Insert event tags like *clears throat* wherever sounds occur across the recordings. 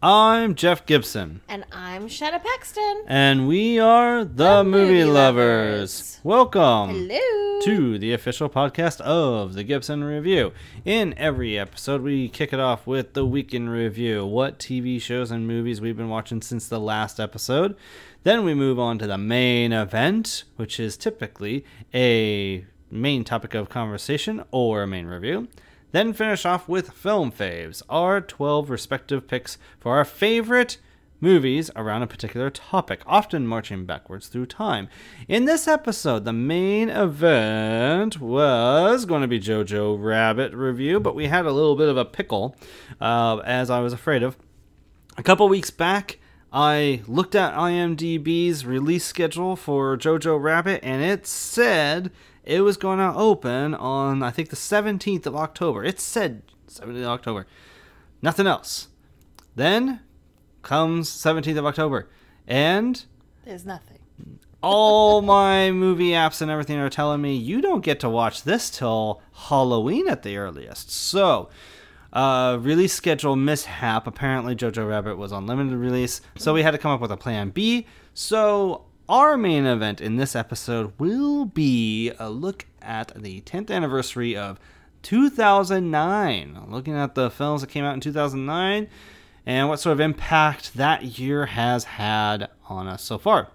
I'm Jeff Gibson, And I'm Shanna Paxton. and we are the, The movie, Movie lovers. Lovers. Welcome Hello. to the official podcast of the Gibson Review. In every episode, we kick it off with the Week in Review what TV shows and movies we've been watching since the last episode. Then we move on to the main event, which is typically a main topic of conversation or a main review. Then finish off with film faves, our 12 respective picks for our favorite movies around a particular topic, often marching backwards through time. In this episode, the main event was going to be Jojo Rabbit review, but we had a little bit of a pickle, uh, as I was afraid of. A couple weeks back, I looked at IMDb's release schedule for Jojo Rabbit, and it said it was going to open on, I think, the 17th of October. It said 17th of October. Nothing else. Then comes 17th of October, and There's nothing. all *laughs* my movie apps and everything are telling me you don't get to watch this till Halloween at the earliest. So, uh, release schedule mishap. Apparently, Jojo Rabbit was on limited release, so we had to come up with a plan B. So, our main event in this episode will be a look at the 10th anniversary of 2009. Looking at the films that came out in 2009 and what sort of impact that year has had on us so far.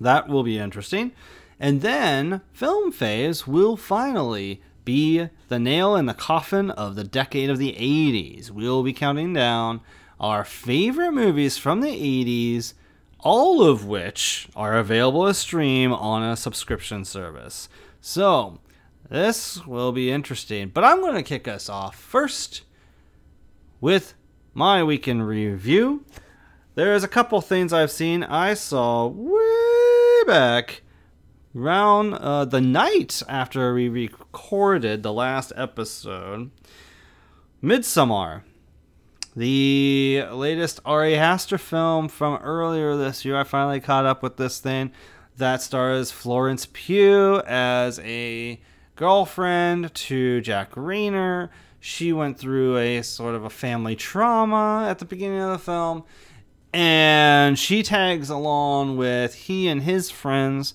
That will be interesting. And then Film Faves will finally be the nail in the coffin of the decade of the 80s. We'll be counting down our favorite movies from the 80s, all of which are available to stream on a subscription service. So, this will be interesting. But I'm going to kick us off first with my Week in Review. There's a couple things I've seen I saw way back around uh, the night after we recorded the last episode. Midsommar, the latest Ari Aster film from earlier this year. I finally caught up with this thing that stars Florence Pugh as a girlfriend to Jack Reynor. She went through a sort of a family trauma at the beginning of the film, and she tags along with he and his friends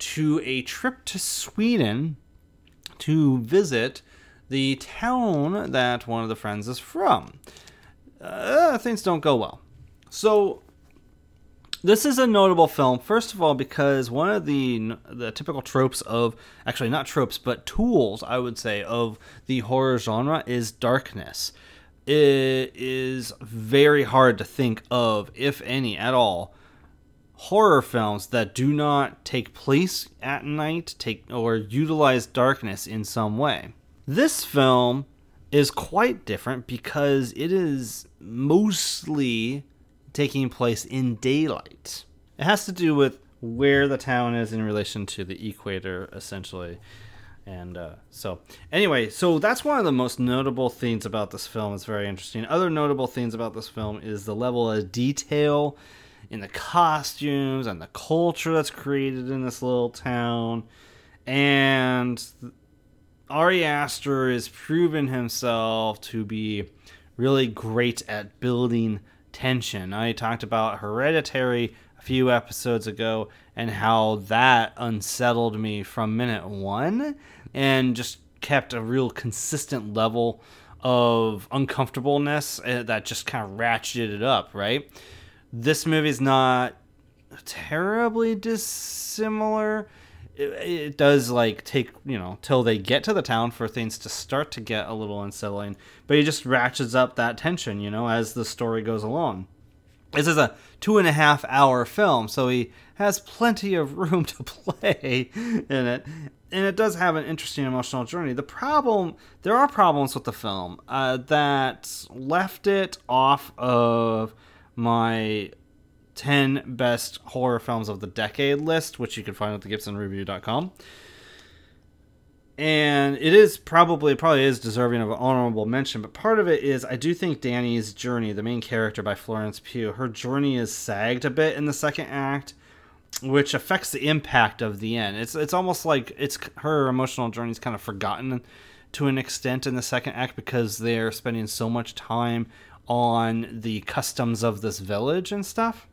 to a trip to Sweden to visit the town that one of the friends is from. Uh, things don't go well. So this is a notable film first of all because one of the the typical tropes of actually not tropes but tools I would say of the horror genre is darkness. It is very hard to think of if any at all horror films that do not take place at night take or utilize darkness in some way. This film is quite different because it is mostly taking place in daylight. It has to do with where the town is in relation to the equator, essentially. And uh, so, anyway, so that's one of the most notable things about this film. It's very interesting. Other notable things about this film is the level of detail in the costumes and the culture that's created in this little town. And Ari Aster has proven himself to be really great at building tension. I talked about Hereditary a few episodes ago and how that unsettled me from minute one and just kept a real consistent level of uncomfortableness uh, that just kind of ratcheted it up, right? This movie's not terribly dissimilar. It, it does like take you know till they get to the town for things to start to get a little unsettling, but he just ratchets up that tension, you know, as the story goes along. This is a two and a half hour film, so he has plenty of *laughs* room to play in it. And it does have an interesting emotional journey. The problem, there are problems with the film uh, that left it off of my 10 best horror films of the decade list, which you can find at the GibsonReview.com. And it is probably probably is deserving of an honorable mention, but part of it is I do think Danny's journey, the main character by Florence Pugh, her journey is sagged a bit in the second act, which affects the impact of the end. It's it's almost like it's her emotional journey is kind of forgotten to an extent in the second act because they're spending so much time on the customs of this village and stuff.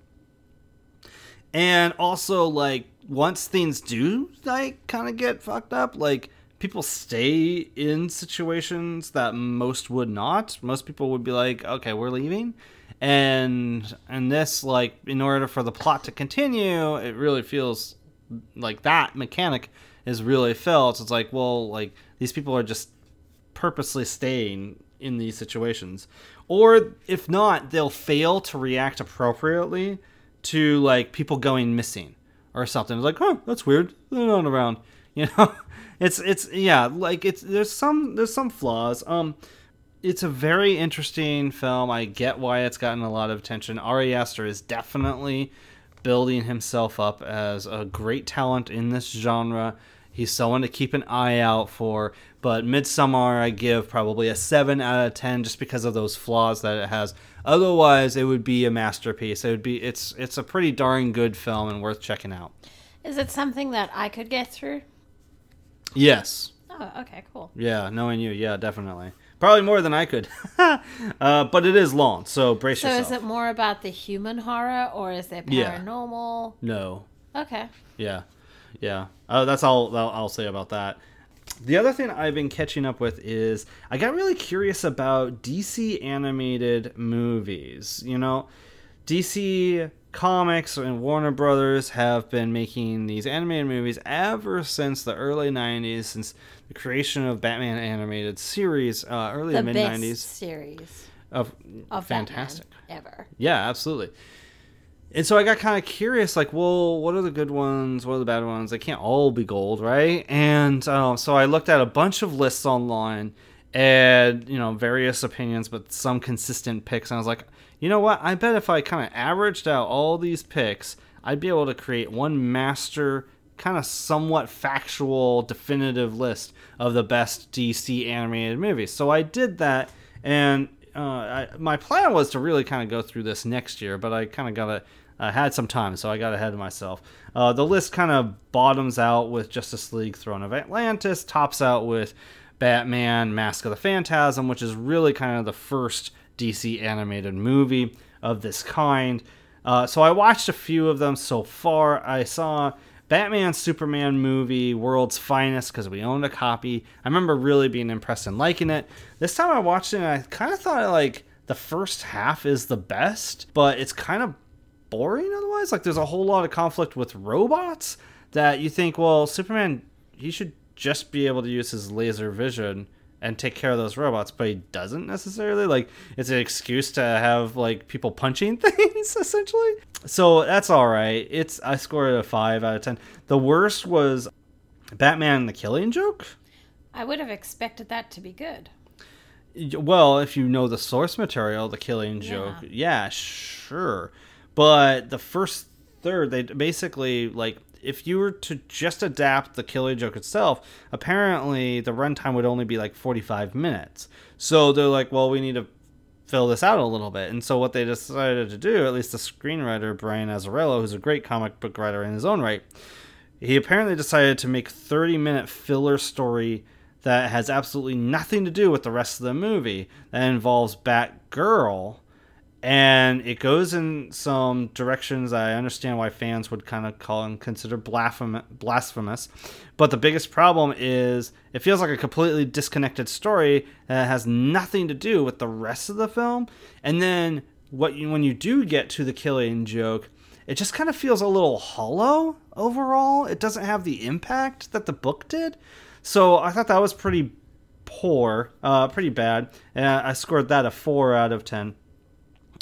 And also, like, once things do, like, kind of get fucked up, like, people stay in situations that most would not. Most people would be like, okay, we're leaving. And and this, like, in order for the plot to continue, it really feels like that mechanic is really felt. It's like, well, like, these people are just purposely staying in these situations. Or if not, they'll fail to react appropriately to like people going missing or something. It's like, oh, that's weird. They're not around. *laughs* You know, it's it's yeah, like it's there's some there's some flaws. Um, it's a very interesting film. I get why it's gotten a lot of attention. Ari Aster is definitely building himself up as a great talent in this genre. He's someone to keep an eye out for. But Midsommar, I give probably a 7 out of 10 just because of those flaws that it has. Otherwise, it would be a masterpiece. It would be it's it's a pretty darn good film and worth checking out. Is it something that I could get through? Yes. Oh, okay, cool. Yeah, knowing you, yeah, definitely. Probably more than I could. *laughs* uh, but it is long, so brace So yourself. is it more about the human horror or is it paranormal? Yeah. No. Okay. Yeah, yeah. Uh, that's all I'll, I'll say about that. The other thing I've been catching up with is I got really curious about DC animated movies. You know, DC Comics and Warner Brothers have been making these animated movies ever since the early 90s, since the creation of Batman animated series, uh, early The mid 90s. series Of, of fantastic. Batman ever. Yeah, absolutely. And so I got kind of curious, like, well, what are the good ones? What are the bad ones? They can't all be gold, right? And um, so I looked at a bunch of lists online and, you know, various opinions, but some consistent picks. And I was like, you know what? I bet if I kind of averaged out all these picks, I'd be able to create one master, kind of somewhat factual, definitive list of the best DC animated movies. So I did that. And uh, I, my plan was to really kind of go through this next year, but I kind of got to I had some time, so I got ahead of myself. Uh, the list kind of bottoms out with Justice League Throne of Atlantis, tops out with Batman Mask of the Phantasm, which is really kind of the first DC animated movie of this kind. Uh, so I watched a few of them so far. I saw Batman Superman movie, World's Finest, because we owned a copy. I remember really being impressed and liking it. This time I watched it, and I kind of thought like the first half is the best, but it's kind of boring otherwise. Like there's a whole lot of conflict with robots that you think, well, Superman, he should just be able to use his laser vision and take care of those robots, but he doesn't necessarily. Like it's an excuse to have like people punching *laughs* things essentially. So that's all right. It's I scored it a five out of ten. The worst was Batman: The Killing Joke. I would have expected that to be good. Well, if you know the source material, the Killing Joke, yeah, sure. But the first third, they basically like if you were to just adapt the Killer Joke itself, apparently the runtime would only be like forty five minutes. So they're like, well, we need to fill this out a little bit. And so what they decided to do, at least the screenwriter Brian Azzarello, who's a great comic book writer in his own right, he apparently decided to make 30 minute filler story that has absolutely nothing to do with the rest of the movie that involves Batgirl and it goes in some directions. I understand why fans would kind of call and consider blasphemous. But the biggest problem is it feels like a completely disconnected story that has nothing to do with the rest of the film. And then what you, when you do get to the killing joke it just kind of feels a little hollow overall. It doesn't have the impact that the book did. So I thought that was pretty poor, uh, pretty bad. And I scored that a four out of ten.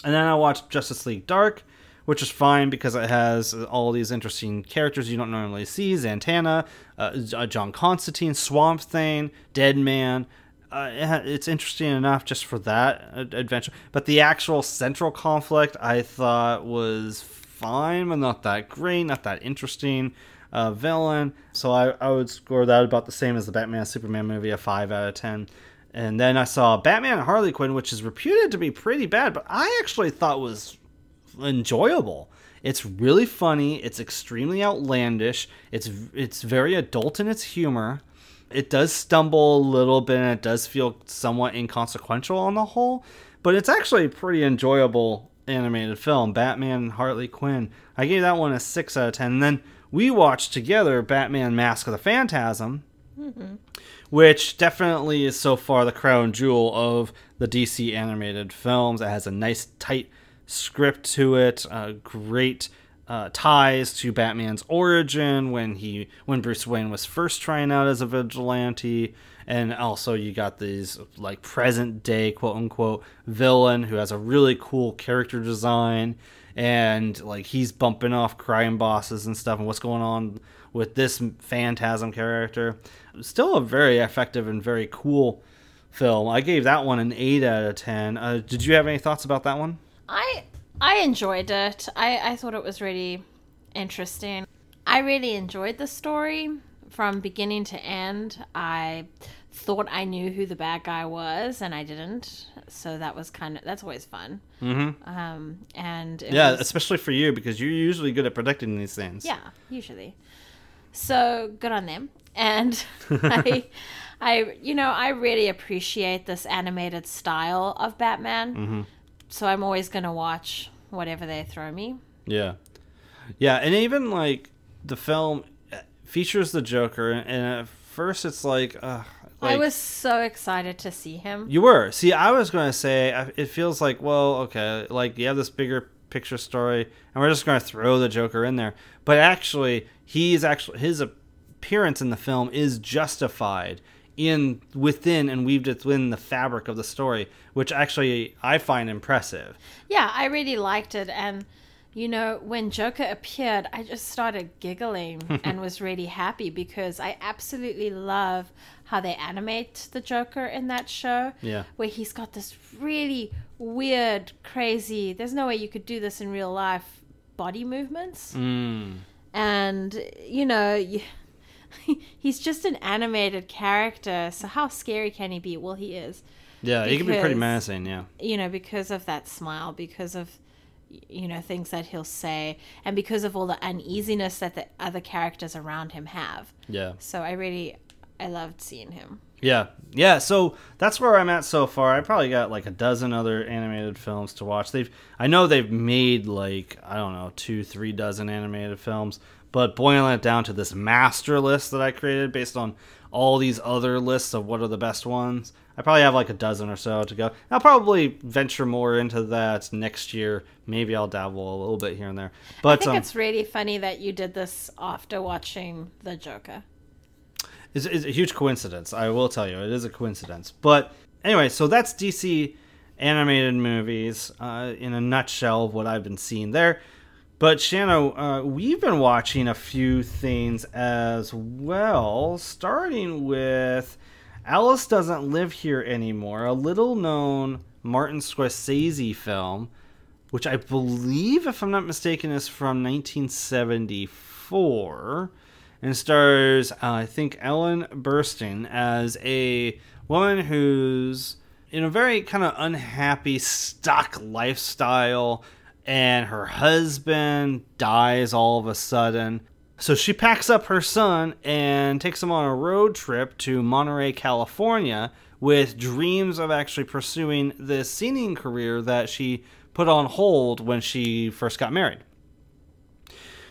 And then I watched Justice League Dark, which is fine because it has all these interesting characters you don't normally see: Zatanna, uh, John Constantine, Swamp Thing, Dead Man. Uh, it's interesting enough just for that adventure, but the actual central conflict I thought was fine, but not that great, not that interesting uh, villain. So I, I would score that about the same as the Batman Superman movie, a 5 out of 10. And then I saw Batman and Harley Quinn, which is reputed to be pretty bad, but I actually thought was enjoyable. It's really funny. It's extremely outlandish. It's it's very adult in its humor. It does stumble a little bit, and it does feel somewhat inconsequential on the whole. but it's actually a pretty enjoyable animated film. Batman and Harley Quinn. I gave that one a six out of ten. And then we watched together Batman: Mask of the Phantasm, mm-hmm. Which definitely is so far the crown jewel of the DC animated films. It has a nice tight script to it, uh, great uh, ties to Batman's origin when he when Bruce Wayne was first trying out as a vigilante, and also you got these like present day quote unquote villain who has a really cool character design. And like he's bumping off crime bosses and stuff. And what's going on with this phantasm character still a very effective and very cool film i gave that one an 8 out of 10 uh, did you have any thoughts about that one I I enjoyed it. I, I thought it was really interesting. I really enjoyed the story from beginning to end. I thought I knew who the bad guy was, and I didn't. So that was kind of that's always fun. Mm-hmm. Um, and yeah was- especially for you because you're usually good at predicting these things yeah, usually. So good on them. And *laughs* I, I, you know, I really appreciate this animated style of Batman. Mm-hmm. So I'm always gonna watch whatever they throw me. Yeah, yeah, and even like the film uh, features the Joker, and at first it's like, uh, like I was so excited to see him. you were. See, I was going to say it feels like, well, okay, like you have this bigger picture story, and we're just going to throw the Joker in there, but actually, he's actually his appearance in the film is justified in within and weaved within the fabric of the story, which actually I find impressive. Yeah, I really liked it. And, you know, when Joker appeared, I just started giggling *laughs* and was really happy because I absolutely love how they animate the Joker in that show. Yeah. Where he's got this really weird, crazy, there's no way you could do this in real life body movements. Mm. And, you know, you, *laughs* he's just an animated character. So how scary can he be? Well, he is Yeah, he can be pretty menacing. Yeah. you know, because of that smile, because of you know things that he'll say, and because of all the uneasiness that the other characters around him have. Yeah. So I really, I loved seeing him. Yeah, yeah. So that's where I'm at so far. I probably got like a dozen other animated films to watch. They've, I know they've made like I don't know two, three dozen animated films, but boiling it down to this master list that I created based on all these other lists of what are the best ones, I probably have like a dozen or so to go. I'll probably venture more into that next year. Maybe I'll dabble a little bit here and there. But I think um, it's really funny that you did this after watching The Joker. Is, is a huge coincidence. I will tell you, it is a coincidence. But anyway, so that's DC animated movies uh, in a nutshell of what I've been seeing there. But Shanna, uh, we've been watching a few things as well, starting with Alice Doesn't Live Here Anymore, a little known Martin Scorsese film, which I believe, if I'm not mistaken, is from 1974 and stars, uh, I think, Ellen Burstyn as a woman who's in a very kind of unhappy, stuck lifestyle, and her husband dies all of a sudden. So she packs up her son and takes him on a road trip to Monterey, California, with dreams of actually pursuing this singing career that she put on hold when she first got married.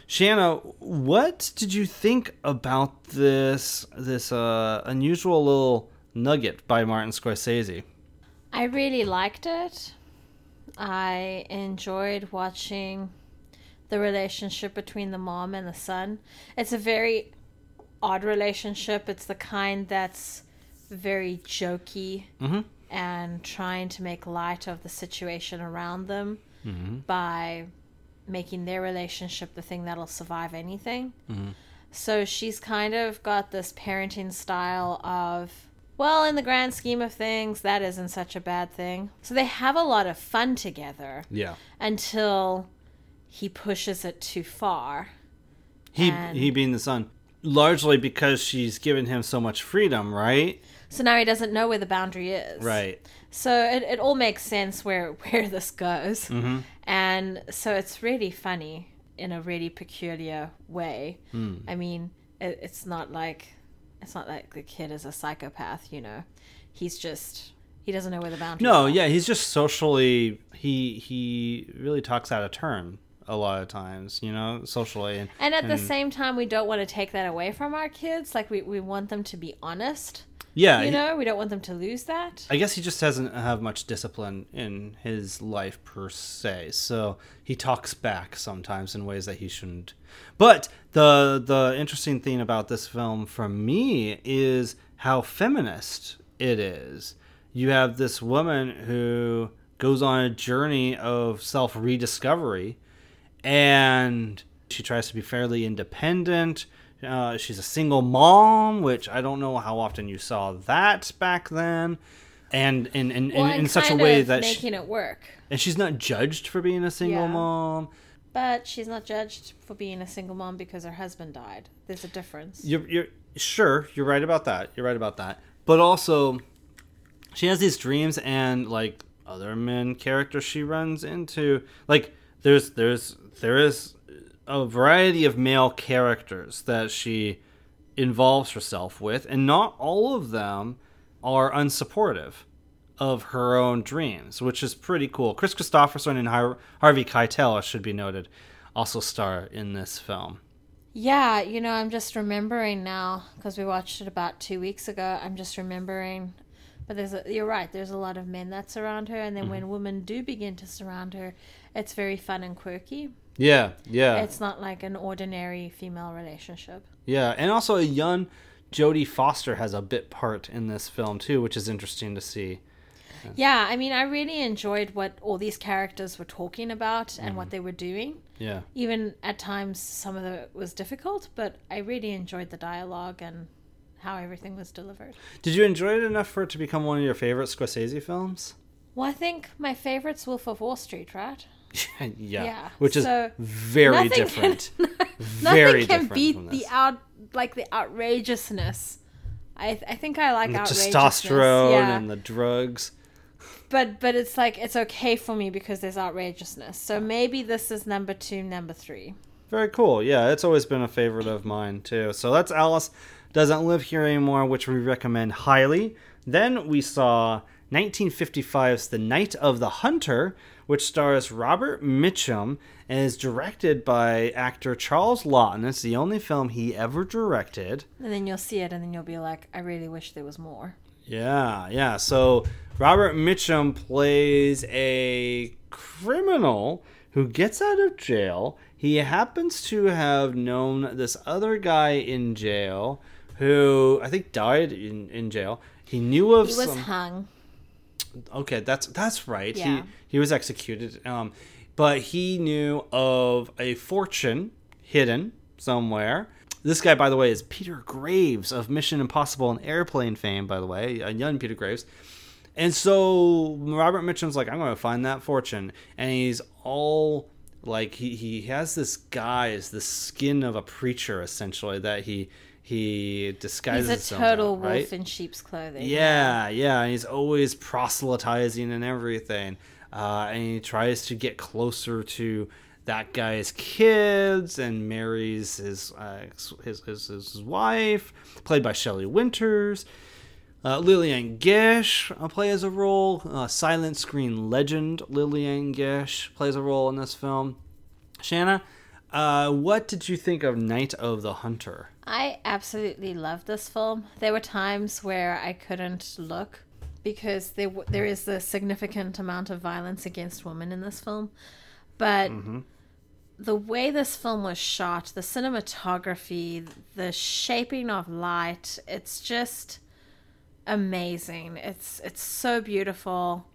Shanna, what did you think about this this uh, unusual little nugget by Martin Scorsese? I really liked it. I enjoyed watching the relationship between the mom and the son. It's a very odd relationship. It's the kind that's very jokey Mhm. and trying to make light of the situation around them by making their relationship the thing that'll survive anything. Mm-hmm. So she's kind of got this parenting style of, well, in the grand scheme of things, that isn't such a bad thing. So they have a lot of fun together Yeah, until he pushes it too far. he And- he being the son, largely because she's given him so much freedom, right? So now he doesn't know where the boundary is. Right. So it, it all makes sense where, *laughs* where this goes. Mm-hmm. And so it's really funny in a really peculiar way. Hmm. I mean, it, it's not like it's not like the kid is a psychopath, you know. He's just He doesn't know where the boundaries No, are. yeah, he's just socially he he really talks out of turn a lot of times, you know, socially and And at the same time, we don't want to take that away from our kids. Like, we, we want them to be honest. Yeah, You he- know, we don't want them to lose that. I guess he just doesn't have much discipline in his life per se. So he talks back sometimes in ways that he shouldn't. But the the interesting thing about this film for me is how feminist it is. You have this woman who goes on a journey of self rediscovery and she tries to be fairly independent. Uh, she's a single mom, which I don't know how often you saw that back then, and in in, Well, in, in such a way that she, making it work. and she's not judged for being a single Yeah. mom. But she's not judged for being a single mom because her husband died. There's a difference. You're, you're sure you're right about that. You're right about that. But also, she has these dreams and like other men characters she runs into. Like there's there's there is a variety of male characters that she involves herself with, and not all of them are unsupportive of her own dreams, which is pretty cool. Kris Kristofferson and Har- Harvey Keitel should be noted, also star in this film. Yeah, you know, I'm just remembering now because we watched it about two weeks ago. I'm just remembering, but there's a, you're right. There's a lot of men that surround her, and then mm-hmm. when women do begin to surround her, it's very fun and quirky. Yeah, yeah. It's not like an ordinary female relationship. Yeah, and also a young Jodie Foster has a bit part in this film too, which is interesting to see. Yeah, I mean, I really enjoyed what all these characters were talking about and what mm-hmm. they were doing. Yeah. Even at times, some of it was difficult, but I really enjoyed the dialogue and how everything was delivered. Did you enjoy it enough for it to become one of your favorite Scorsese films? Well, I think my favorite's Wolf of Wall Street, right? *laughs* yeah. Yeah, Which is so very different. Can, very nothing can different *laughs* beat the out like the outrageousness. I I think I like the testosterone yeah. and the drugs. but but it's like it's okay for me because there's outrageousness. So maybe this is number two, number three. Very cool. Yeah, it's always been a favorite of mine too. So that's Alice Doesn't Live Here Anymore, which we recommend highly. Then we saw 1955's The Night of the Hunter, which stars Robert Mitchum and is directed by actor Charles Laughton. It's the only film he ever directed. And then you'll see it, and then you'll be like, I really wish there was more. Yeah, yeah. So Robert Mitchum plays a criminal who gets out of jail. He happens to have known this other guy in jail who I think died in, in jail. He knew of He was some. hung. Okay, that's that's right. Yeah. He he was executed. Um, but he knew of a fortune hidden somewhere. This guy, by the way, is Peter Graves of Mission Impossible and Airplane fame. By the way, a young Peter Graves. And so Robert Mitchum's like, I'm going to find that fortune, and he's all like, he he has this guise, the skin of a preacher, essentially that he he disguises. He's a himself total wolf right? in sheep's clothing. Yeah, yeah, and he's always proselytizing and everything. Uh, and he tries to get closer to that guy's kids and marries his uh, his, his his wife, played by Shelley Winters. Uh, Lillian Gish uh, plays a role. Uh, silent screen legend Lillian Gish plays a role in this film. Shanna, uh, what did you think of Night of the Hunter? I absolutely loved this film. There were times where I couldn't look because there w- there is a significant amount of violence against women in this film, but the way this film was shot, the cinematography, the shaping of light, it's just amazing. It's it's so beautiful.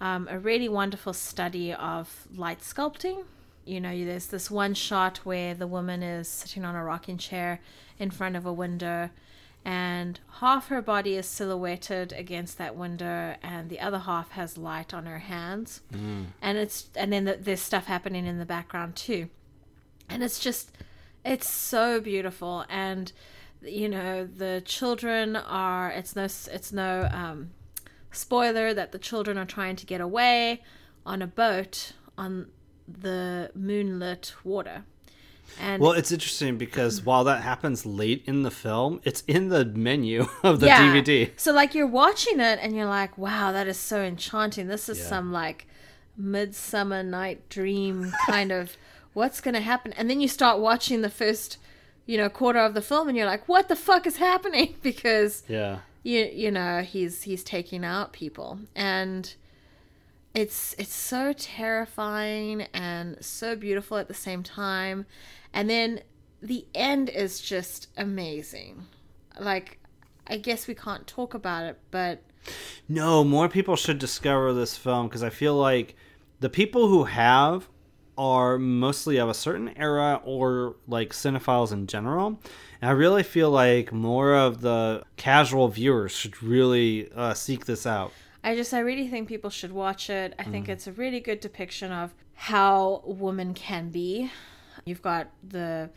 Um, a really wonderful study of light sculpting. You know, there's this one shot where the woman is sitting on a rocking chair in front of a window, and half her body is silhouetted against that window, and the other half has light on her hands. And it's and then the, there's stuff happening in the background too, and it's just it's so beautiful and you know the children are it's no it's no um spoiler that the children are trying to get away on a boat on the moonlit water And Well, it's interesting because while that happens late in the film, it's in the menu *laughs* of the Yeah. DVD. So like you're watching it and you're like, wow, that is so enchanting. This is Yeah. some like midsummer night dream kind of *laughs* what's going to happen. And then you start watching the first, you know, quarter of the film and you're like, what the fuck is happening? *laughs* Because Yeah. you you know, he's he's taking out people. And it's it's so terrifying and so beautiful at the same time. And then the end is just amazing. Like I guess we can't talk about it, but No, more people should discover this film because I feel like the people who have are mostly of a certain era or like cinephiles in general. And I really feel like more of the casual viewers should really uh, seek this out. I just I really think people should watch it. I Mm. think it's a really good depiction of how woman can be. You've got the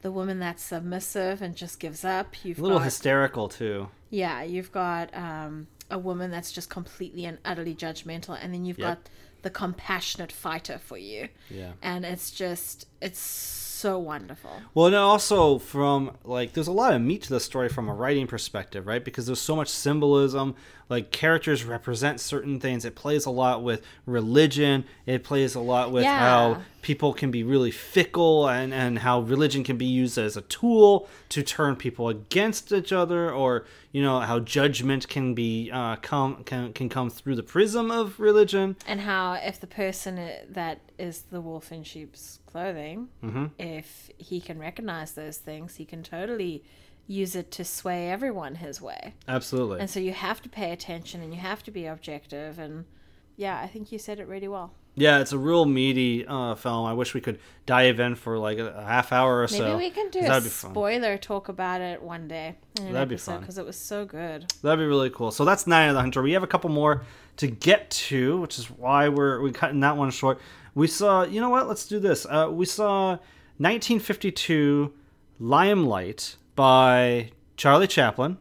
the woman that's submissive and just gives up. You've A little got hysterical too. yeah, you've got um, a woman that's just completely and utterly judgmental, and then you've Yep. got the compassionate fighter for you. Yeah. and it's just it's so wonderful. Well, and also from like, there's a lot of meat to the story from a writing perspective, right? Because there's so much symbolism. Like characters represent certain things. It plays a lot with religion. It plays a lot with Yeah. how people can be really fickle, and and how religion can be used as a tool to turn people against each other, or you know how judgment can be uh, come can can come through the prism of religion. And how if the person that is the wolf in sheep's clothing, Mm-hmm. if he can recognize those things, he can totally use it to sway everyone his way. Absolutely. And so you have to pay attention and you have to be objective. And yeah, I think you said it really well. Yeah, it's a real meaty uh, film. I wish we could dive in for like a, half hour or Maybe so. Maybe we can do a that'd be fun. spoiler talk about it one day. That'd be fun. because it was so good. That'd be really cool. So that's Night of the Hunter. We have a couple more to get to, which is why we're we cutting that one short. We saw, you know what? Let's do this. Uh, we saw 1952 Limelight by Charlie Chaplin.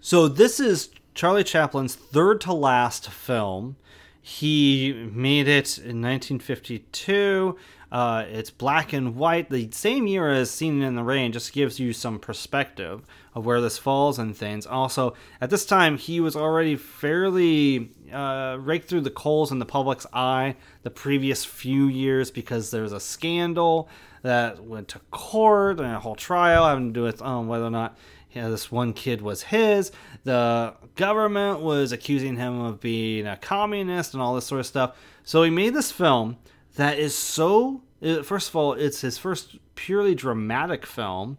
So this is Charlie Chaplin's third to last film. He made it in 1952. Uh, it's black and white, the same year as Singin' in the Rain, just gives you some perspective of where this falls and things. Also, at this time, he was already fairly uh, raked through the coals in the public's eye the previous few years because there was a scandal that went to court and a whole trial having to do with um, whether or not you know, this one kid was his. The government was accusing him of being a communist and all this sort of stuff. So he made this film that is so. First of all, it's his first purely dramatic film,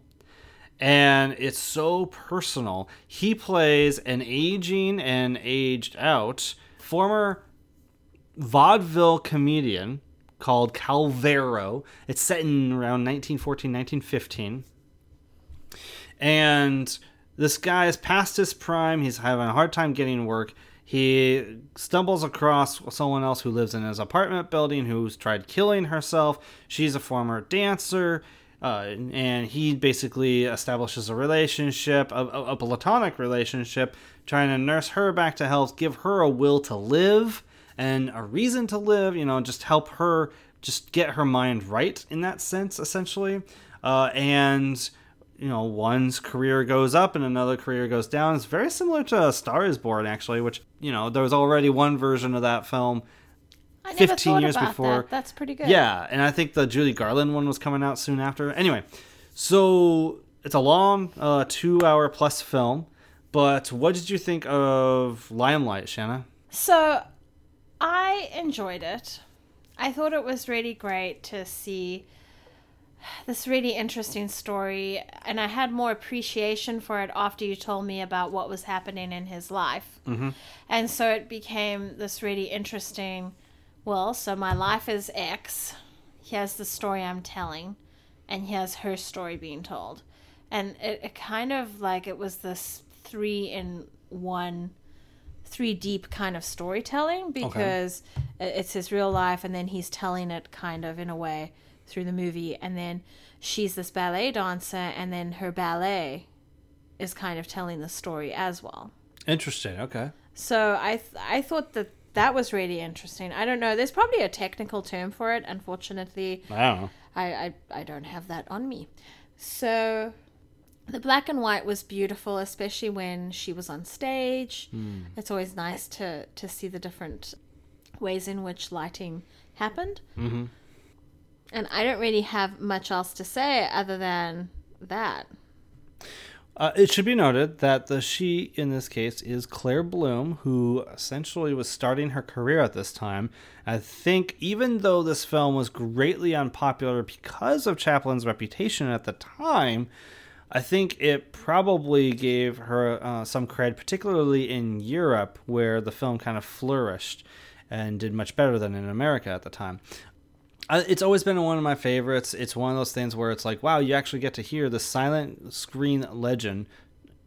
and it's so personal. He plays an aging and aged out former vaudeville comedian called Calvero. It's set in around 1914, 1915 and this guy is past his prime. He's having a hard time getting work. He stumbles across someone else who lives in his apartment building who's tried killing herself. She's a former dancer. Uh, and he basically establishes a relationship, a, a, a platonic relationship, trying to nurse her back to health, give her a will to live and a reason to live, you know, just help her just get her mind right in that sense, essentially. Uh, and you know, one's career goes up and another career goes down. It's very similar to Star is Born, actually, which, you know, there was already one version of that film. I never 15 thought years before- That. That's pretty good. Yeah, and I think the Julie Garland one was coming out soon after. Anyway, so it's a long, uh, two hour plus film. But what did you think of Limelight, Shanna? So I enjoyed it. I thought it was really great to see this really interesting story, and I had more appreciation for it after you told me about what was happening in his life. Mm-hmm. And so it became this really interesting. Well, so my life is X. Here's the story I'm telling, and here's her story being told. And it, it kind of like it was this three in one three deep kind of storytelling because i- it's his real life and then he's telling it kind of in a way through the movie and then she's this ballet dancer and then her ballet is kind of telling the story as well Interesting. Okay. so i th- i thought that that was really interesting. I don't know. There's probably a technical term for it. Unfortunately, know. I, I, I don't have that on me. So the black and white was beautiful, especially when she was on stage. It's always nice to, to see the different ways in which lighting happened. Mhm. And I don't really have much else to say other than that. Uh, it should be noted that the she in this case is Claire Bloom, who essentially was starting her career at this time. I think even though this film was greatly unpopular because of Chaplin's reputation at the time, I think it probably gave her uh, some cred, particularly in Europe, where the film kind of flourished and did much better than in America at the time. Uh, it's always been one of my favorites. It's one of those things where it's like, wow, you actually get to hear the silent screen legend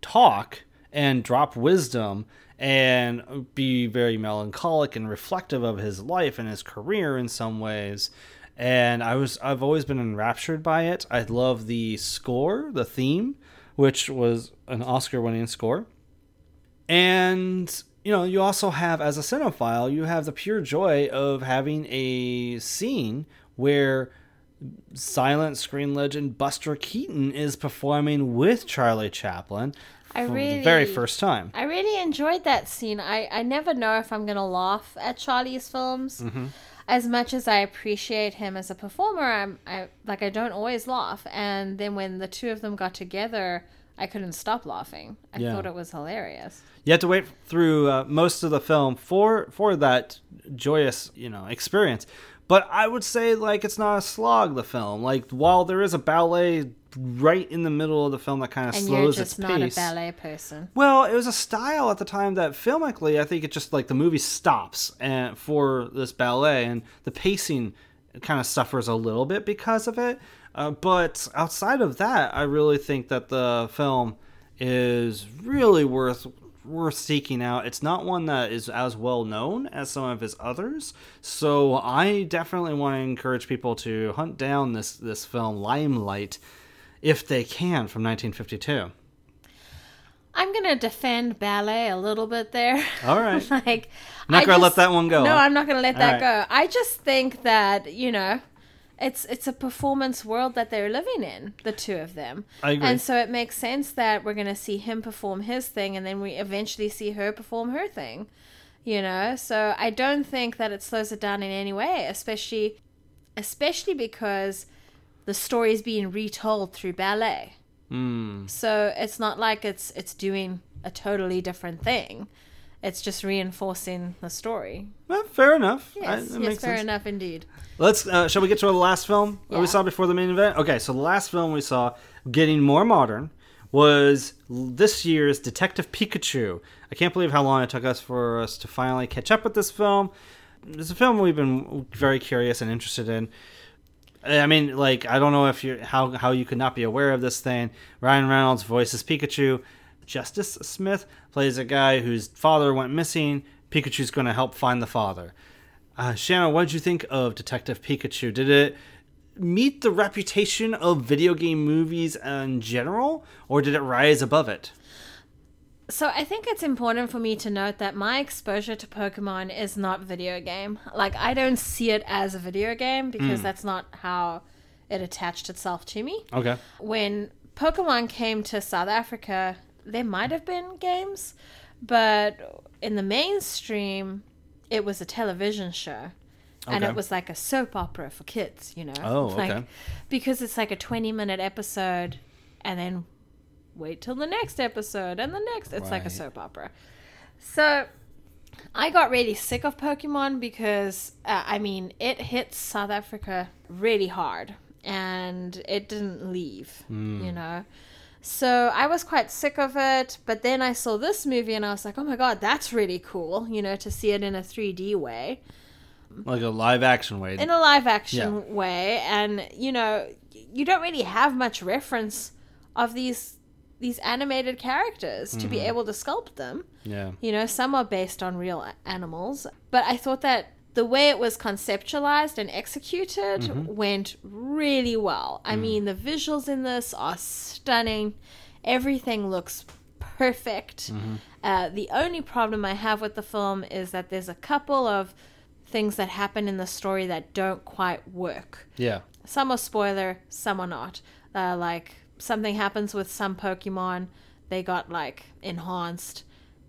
talk and drop wisdom and be very melancholic and reflective of his life and his career in some ways. And I was I've always been enraptured by it. I love the score, the theme, which was an Oscar-winning score. And you know, you also have as a cinephile, you have the pure joy of having a scene where silent screen legend Buster Keaton is performing with Charlie Chaplin I for really the very first time. I really enjoyed that scene. I, I never know if I'm gonna laugh at Charlie's films. Mm-hmm. As much as I appreciate him as a performer, I'm I like I don't always laugh. And then when the two of them got together, I couldn't stop laughing. I Yeah. thought it was hilarious. You have to wait through uh, most of the film for for that joyous, you know, experience. But I would say like it's not a slog. The film, like while there is a ballet right in the middle of the film that kind of And you're slows just its not pace. a ballet person. Well, it was a style at the time that filmically, I think it just like the movie stops and for this ballet, and the pacing kind of suffers a little bit because of it. Uh, but outside of that, I really think that the film is really worth worth seeking out. It's not one that is as well known as some of his others, so I definitely want to encourage people to hunt down this this film Limelight if they can from 1952. I'm gonna defend ballet a little bit there. All right. *laughs* like I'm Not I gonna let that one go, No. I'm not gonna let that All go. I just think that you know, it's it's a performance world that they're living in, the two of them. I agree. And so it makes sense that we're gonna see him perform his thing, and then we eventually see her perform her thing. You know, so I don't think that it slows it down in any way, especially, especially because the story is being retold through ballet. Hmm. So it's not like it's it's doing a totally different thing. It's just reinforcing the story. Well, fair enough. Yes, that yes, fair sense. enough indeed. Let's. Uh, shall we get to the last film that we saw before the main event? Okay, so the last film we saw, getting more modern, was this year's Detective Pikachu. I can't believe how long it took us for us to finally catch up with this film. It's a film we've been very curious and interested in. I mean, like, I don't know if you how how you could not be aware of this thing. Ryan Reynolds voices Pikachu. Justice Smith plays a guy whose father went missing. Pikachu's going to help find the father. Uh, Shanna, what did you think of Detective Pikachu? Did it meet the reputation of video game movies in general, or did it rise above it? So I think it's important for me to note that my exposure to Pokemon is not video game. Like I don't see it as a video game because that's not how it attached itself to me. Okay. when Pokemon came to South Africa, there might have been games, but in the mainstream, it was a television show. And it was like a soap opera for kids, you know? Oh, like, okay. Because it's like a 20 minute episode and then wait till the next episode and the next. It's like a soap opera. So I got really sick of Pokemon because, uh, I mean, it hit South Africa really hard and it didn't leave, you know? So I was quite sick of it, but then I saw this movie and I was like, oh my god, that's really cool, you know, to see it in a 3D way Like a live action way. in a live action Yeah. way and you know you don't really have much reference of these these animated characters to Mm-hmm. be able to sculpt them yeah. you know some are based on real animals but i thought that the way it was conceptualized and executed Mm-hmm. went really well Mm. i mean the visuals in this are stunning everything looks perfect. Uh, the only problem I have with the film is that there's a couple of things that happen in the story that don't quite work. Yeah. Some are spoiler, some are not. Uh, like something happens with some Pokemon, they got like enhanced,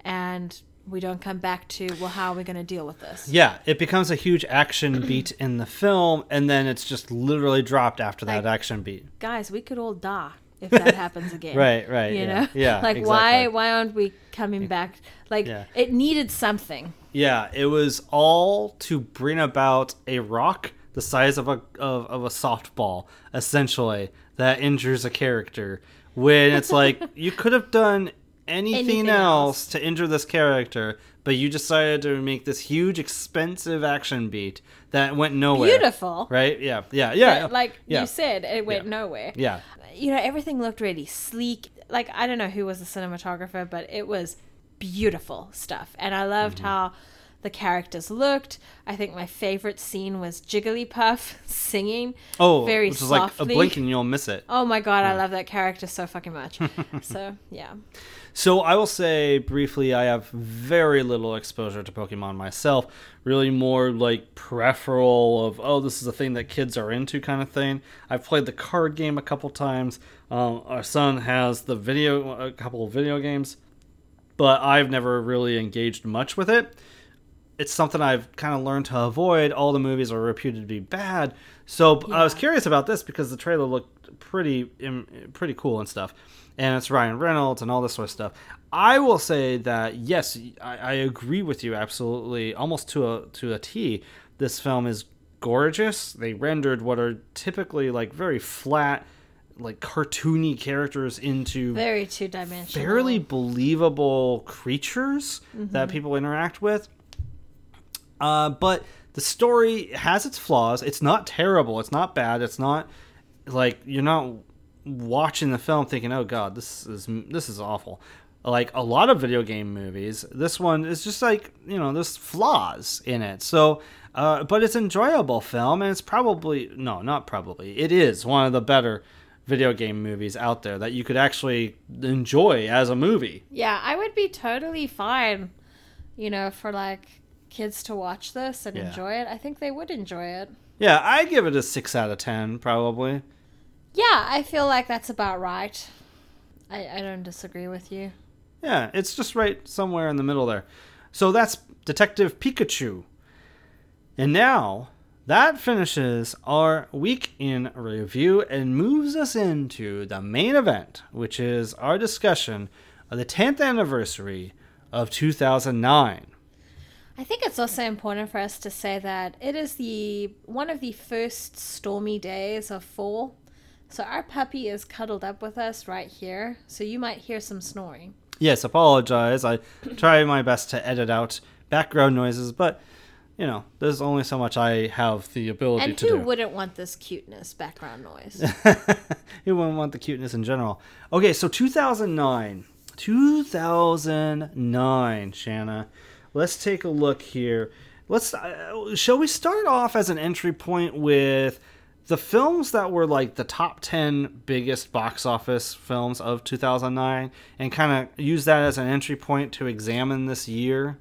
and we don't come back to well, how are we going to deal with this? Yeah, it becomes a huge action *clears throat* beat in the film, and then it's just literally dropped after that Like- action beat. Guys, we could all die if that *laughs* happens again. Right, right. You yeah. know, Yeah. *laughs* like why why aren't we coming back? Like Yeah. it needed something. Yeah, it was all to bring about a rock the size of a of, of a softball, essentially, that injures a character. When it's like *laughs* you could have done anything, Anything else, else. to injure this character, but you decided to make this huge, expensive action beat that went nowhere. Beautiful. Right? Yeah. Yeah. Yeah. But like yeah. you said, it went Yeah. nowhere. yeah. You know, everything looked really sleek. Like I don't know who was the cinematographer, but it was beautiful stuff. And I loved Mm-hmm. how the characters looked. I think my favorite scene was Jigglypuff *laughs* singing Oh, very which is like a blink and you'll miss it. Oh my god, I love that character so fucking much. *laughs* so yeah. So I will say briefly, I have very little exposure to Pokemon myself. Really, more like peripheral of oh, this is a thing that kids are into kind of thing. I've played the card game a couple times. Um, our son has the video, a couple of video games, but I've never really engaged much with it. It's something I've kind of learned to avoid. All the movies are reputed to be bad, so I was curious about this because the trailer looked pretty, pretty cool and stuff, and it's Ryan Reynolds and all this sort of stuff. I will say that yes, I, I agree with you absolutely, almost to a to a T. This film is gorgeous. They rendered what are typically like very flat, like cartoony characters into Very two dimensional. fairly believable creatures Mm-hmm. that people interact with. Uh, but the story has its flaws. It's not terrible. It's not bad. It's not like you're not watching the film thinking, "Oh God, this is this is awful." Like a lot of video game movies, this one is just like you know, there's flaws in it. So, uh, but it's enjoyable film, and it's probably no, not probably. It is one of the better video game movies out there that you could actually enjoy as a movie. Yeah, I would be totally fine, you know, for like kids to watch this and Yeah. enjoy it. I think they would enjoy it. Yeah, I give it a six out of ten, probably. Yeah, I feel like that's about right. I, I don't disagree with you. Yeah, it's just right somewhere in the middle there. So that's Detective Pikachu. And now that finishes our week in review and moves us into the main event, which is our discussion of the 10th anniversary of 2009. I think it's also important for us to say that it is the one of the first stormy days of fall. So our puppy is cuddled up with us right here. So you might hear some snoring. Yes, apologize. I try my best to edit out background noises, but you know, there's only so much I have the ability And to who wouldn't want this cuteness background noise? *laughs* Who wouldn't want the cuteness in general? Okay, so 2009. 2009, Shanna. Let's take a look here. Let's uh, shall we start off as an entry point with the films that were like the top 10 biggest box office films of 2009 and kind of use that as an entry point to examine this year?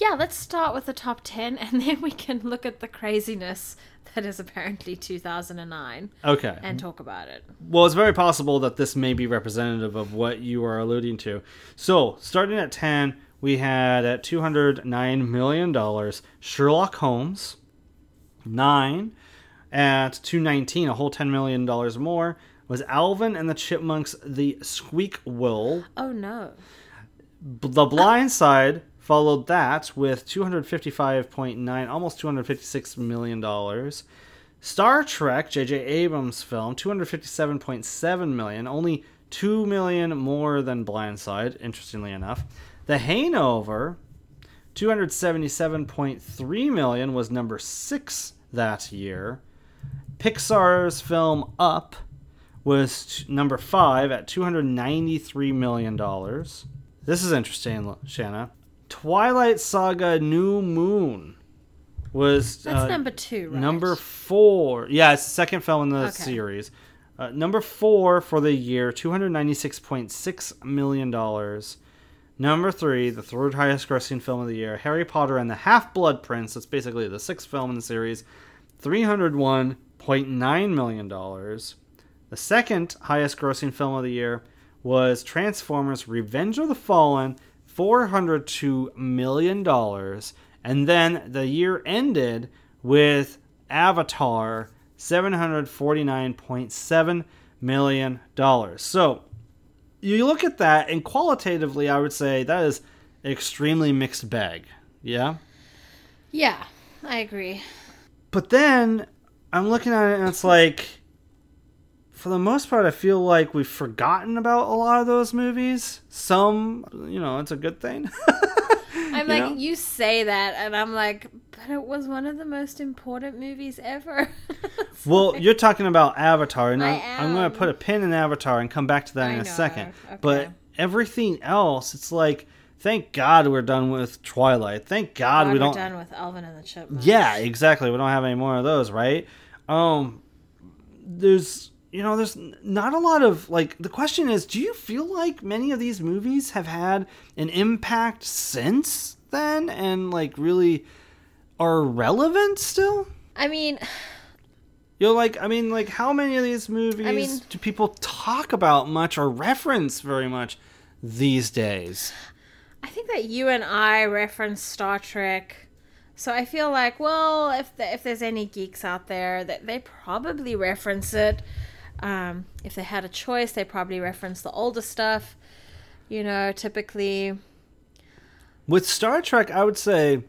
yeah, let's start with the top 10 and *laughs* then we can look at the craziness that is apparently 2009 Okay. and talk about it. Well, it's very possible that this may be representative of what you are alluding to. So, starting at 10, we had at $209 million Sherlock Holmes. 9. At 219, a whole $10 million more, was Alvin and the Chipmunks The Squeakquel. Oh no. B- The Blind Side followed that with 255.9, almost 256 million dollars. Star Trek, J.J. Abrams film, 257.7 million, only 2 million more than Blindside, interestingly enough. The Hangover, 277.3 million, was number 6 that year. Pixar's film Up was t- number 5 at 293 million dollars. This is interesting, Shanna. Twilight Saga New Moon was That's uh, number 2, right? Number four. Yeah, it's the second film in the Okay. series. Uh, number four for the year, $296.6 million. Number three, the third highest grossing film of the year, Harry Potter and the Half Blood Prince. That's basically the sixth film in the series, $301.9 million. The second highest grossing film of the year was Transformers Revenge of the Fallen, $402 million. And then the year ended with Avatar, $749.7 million. So you look at that, and qualitatively, I would say that is extremely mixed bag. Yeah? Yeah, I agree. But then I'm looking at it, and it's like, for the most part, I feel like we've forgotten about a lot of those movies. Some, you know, it's a good thing. *laughs* I'm You like, know? you say that, and I'm like, but it was one of the most important movies ever. *laughs* Well, like- you're talking about Avatar, and I I'm, I'm going to put a pin in Avatar and come back to that I in a know, second. okay. But everything else, it's like, thank God we're done with Twilight. Thank God, God, we we're don't. done with Alvin and the Chipmunks. Yeah, exactly. We don't have any more of those, right? Um, there's, you know, there's not a lot of like. The question is, do you feel like many of these movies have had an impact since then, and like really are relevant still? I mean, *sighs* You're like, I mean, like, how many of these movies mean- do people talk about much or reference very much these days? I think that you and I reference Star Trek. So I feel like, well, if the, if there's any geeks out there, that they probably reference it. Um, if they had a choice, they probably reference the older stuff. You know, typically, With Star Trek, I would say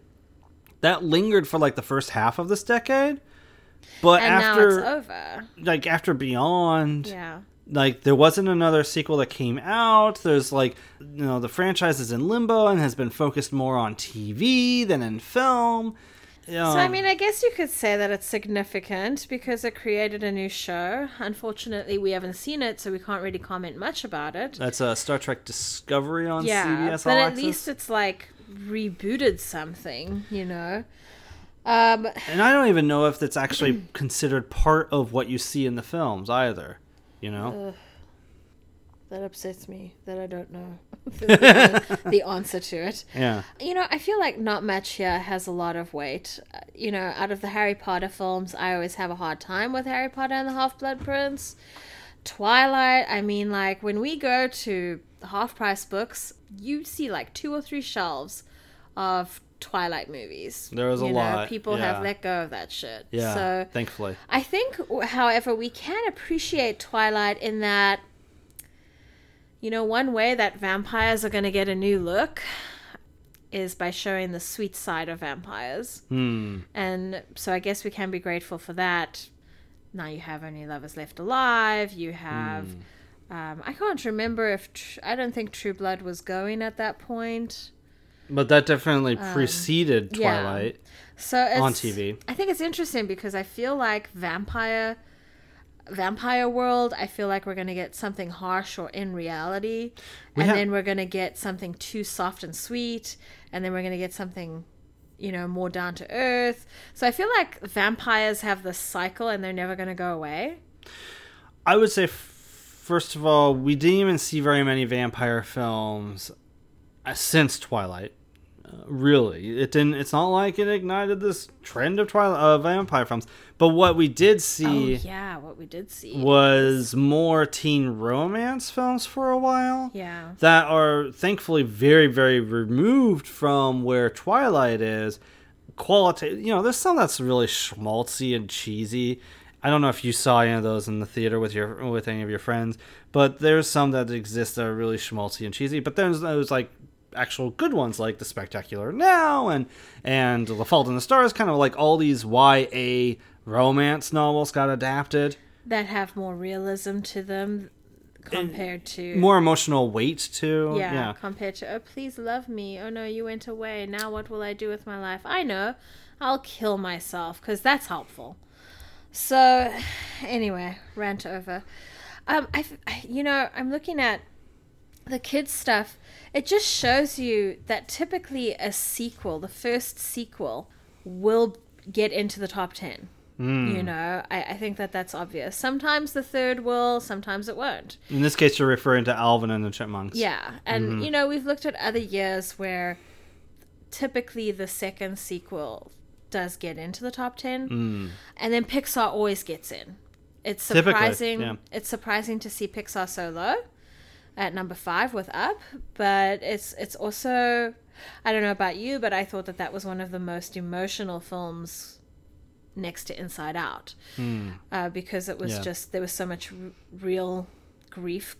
that lingered for like the first half of this decade. But and after now it's over. like after Beyond, Yeah. Like there wasn't another sequel that came out. There's like you know the franchise is in limbo and has been focused more on TV than in film. So I Um, mean, I guess you could say that it's significant because it created a new show. Unfortunately, we haven't seen it, so we can't really comment much about it. that's a Star Trek Discovery on yeah, CBS but All at Access. least it's like rebooted something, you know. Um, And I don't even know if that's actually considered part of what you see in the films either. You know? that upsets me that I don't know *laughs* *laughs* the, the answer to it. yeah. You know, I feel like not much here has a lot of weight. Uh, You know, out of the Harry Potter films, I always have a hard time with Harry Potter and the Half Blood Prince. Twilight, I mean, like when we go to the half price books, you see like two or three shelves of Twilight movies. There was a you lot, People yeah. have let go of that shit. Yeah. So thankfully. I think, however, we can appreciate Twilight in that, you know, one way that vampires are going to get a new look is by showing the sweet side of vampires. Hmm. And so I guess we can be grateful for that. Now you have Only Lovers Left Alive. You have. Hmm. Um, I can't remember if. Tr- I don't think True Blood was going at that point. But that definitely preceded Um, yeah. Twilight. So it's, On TV. I think it's interesting because I feel like vampire vampire world, I feel like we're gonna get something harsh or in reality. We and have- then we're gonna get something too soft and sweet, and then we're gonna get something you know, more down to earth. So I feel like vampires have this cycle and they're never going to go away. I would say, f- first of all, we didn't even see very many vampire films uh, since Twilight. Uh, really, it didn't. It's not like it ignited this trend of Twilight uh, vampire films. But what we did see Oh, yeah, what we did see. was more teen romance films for a while. Yeah. that are thankfully very very removed from where twilight is quality you know there's some that's really schmaltzy and cheesy i don't know if you saw any of those in the theater with your with any of your friends but there's some that exist that are really schmaltzy and cheesy but there's those like actual good ones like the spectacular now and and the fault in the stars kind of like all these ya romance novels got adapted That have more realism to them compared to. more emotional weight too Yeah, yeah compared to, oh, please love me. Oh, no, you went away. Now what will I do with my life? I know. I'll kill myself because that's helpful. So, *sighs* anyway, rant over. Um, I, you know, I'm looking at the kids stuff. It just shows you that typically a sequel, the first sequel, will get into the top 10. You hmm. know, I, I think that that's obvious. Sometimes the third will, sometimes it won't. In this case, you're referring to Alvin and the Chipmunks. Yeah, and mm-hmm. you know we've looked at other years where typically the second sequel does get into the top ten, hmm. and then Pixar always gets in. It's surprising. yeah. It's surprising to see Pixar so low at number five with Up, but it's it's also I don't know about you, but I thought that that was one of the most emotional films next to Inside Out uh, because it was Hmm. Yeah. just there was so much r- real grief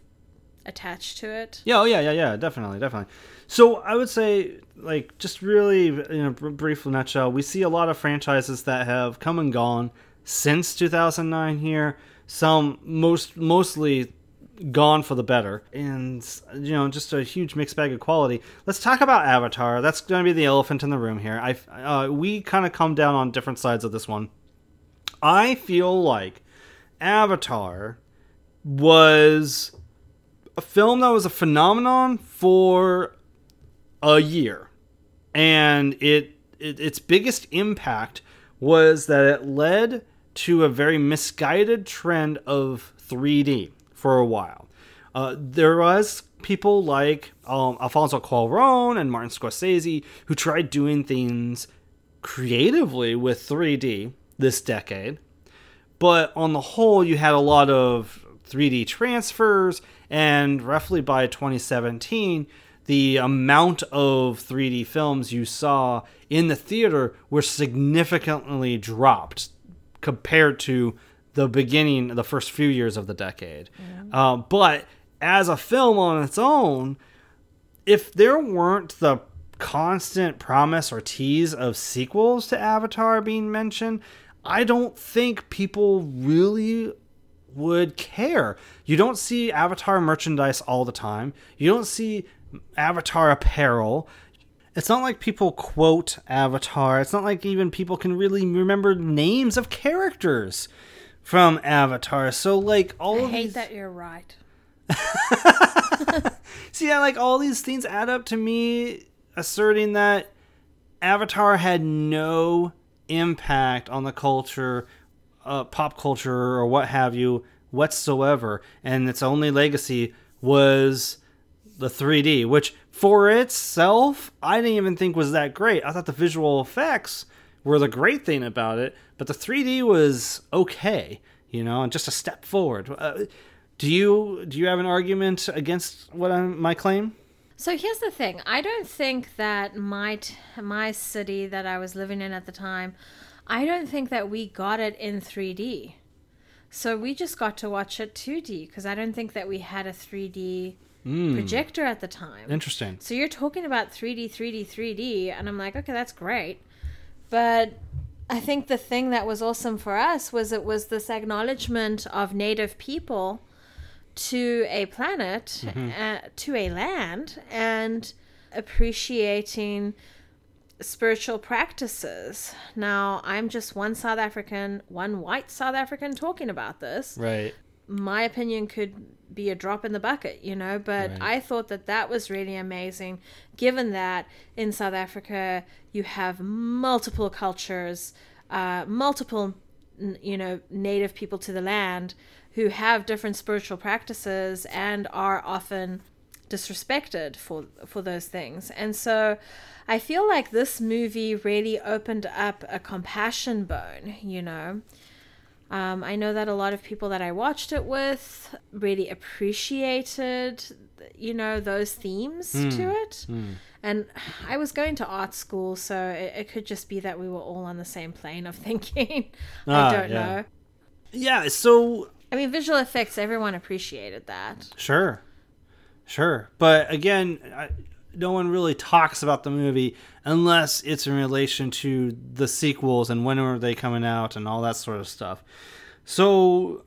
attached to it. Yeah, oh yeah, yeah, yeah, definitely, definitely. So I would say, like, just really in a br- brief nutshell, we see a lot of franchises that have come and gone since 2009 here. Some most mostly gone for the better, and you know, just a huge mixed bag of quality. Let's talk about Avatar. That's going to be the elephant in the room here. I uh, we kind of come down on different sides of this one. I feel like Avatar was a film that was a phenomenon for a year and it, it its biggest impact was that it led to a very misguided trend of 3D for a while. Uh, there was people like um, Alfonso Cuarón and Martin Scorsese who tried doing things creatively with 3D this decade, but on the whole, you had a lot of 3D transfers, and roughly by 2017, the amount of 3D films you saw in the theater were significantly dropped compared to the beginning, the first few years of the decade. Uh, but as a film on its own, if there weren't the constant promise or tease of sequels to Avatar being mentioned, I don't think people really would care. You don't see Avatar merchandise all the time. You don't see Avatar apparel. It's not like people quote Avatar. It's not like even people can really remember names of characters from Avatar. So like all I hate these that you're right. *laughs* See, yeah, like all these things add up to me asserting that Avatar had no impact on the culture, uh, pop culture, or what have you whatsoever, and its only legacy was the 3D, which for itself I didn't even think was that great. I thought the visual effects were the great thing about it, but the 3D was okay, you know, and just a step forward. Uh, do you do you have an argument against what I'm, my claim? So here's the thing. I don't think that my t- my city that I was living in at the time, I don't think that we got it in 3D. So we just got to watch it 2D because I don't think that we had a 3D projector at the time. Interesting. So you're talking about 3D, 3D, 3D, and I'm like, okay, that's great. But I think the thing that was awesome for us was it was this acknowledgement of native people to a planet, uh, to a land, and appreciating spiritual practices. Now, I'm just one South African, one white South African talking about this Right. my opinion could be a drop in the bucket, you know, but Right. I thought that that was really amazing given that in South Africa you have multiple cultures, uh, multiple, you know, native people to the land who have different spiritual practices and are often disrespected for for those things. And so I feel like this movie really opened up a compassion bone, you know. Um, I know that a lot of people that I watched it with really appreciated, you know, those themes to it. And I was going to art school, so it, it could just be that we were all on the same plane of *laughs* thinking. Ah, I don't yeah. know. Yeah. So I mean, visual effects, everyone appreciated that. Sure, sure. But again, I, no one really talks about the movie unless it's in relation to the sequels and when are they coming out and all that sort of stuff. So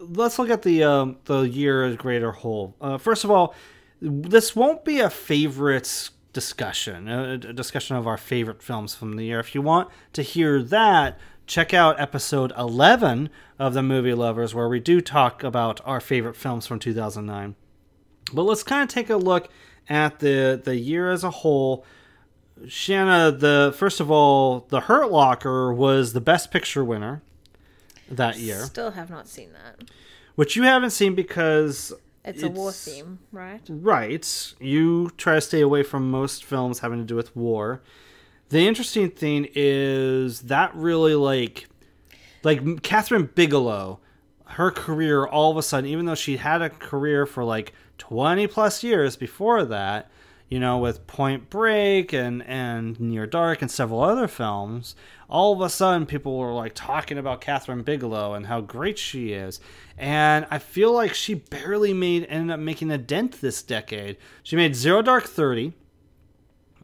let's look at the um, the year as greater whole. Uh, first of all, this won't be a favorites discussion, a, a discussion of our favorite films from the year. If you want to hear that, check out episode 11 of the Movie Lovers, where we do talk about our favorite films from 2009. But let's kind of take a look at the the year as a whole. Shanna, the first of all, The Hurt Locker was the Best Picture winner. that year, Still have not seen that. which you haven't seen because It's, a war theme, right? Right. You try to stay away from most films having to do with war. The interesting thing is that really like like Kathryn Bigelow, her career all of a sudden, even though she had a career for like twenty plus years before that, you know, with Point Break and and Near Dark and several other films, all of a sudden people were like talking about Kathryn Bigelow and how great she is. And I feel like she barely made ended up making a dent this decade. She made Zero Dark Thirty,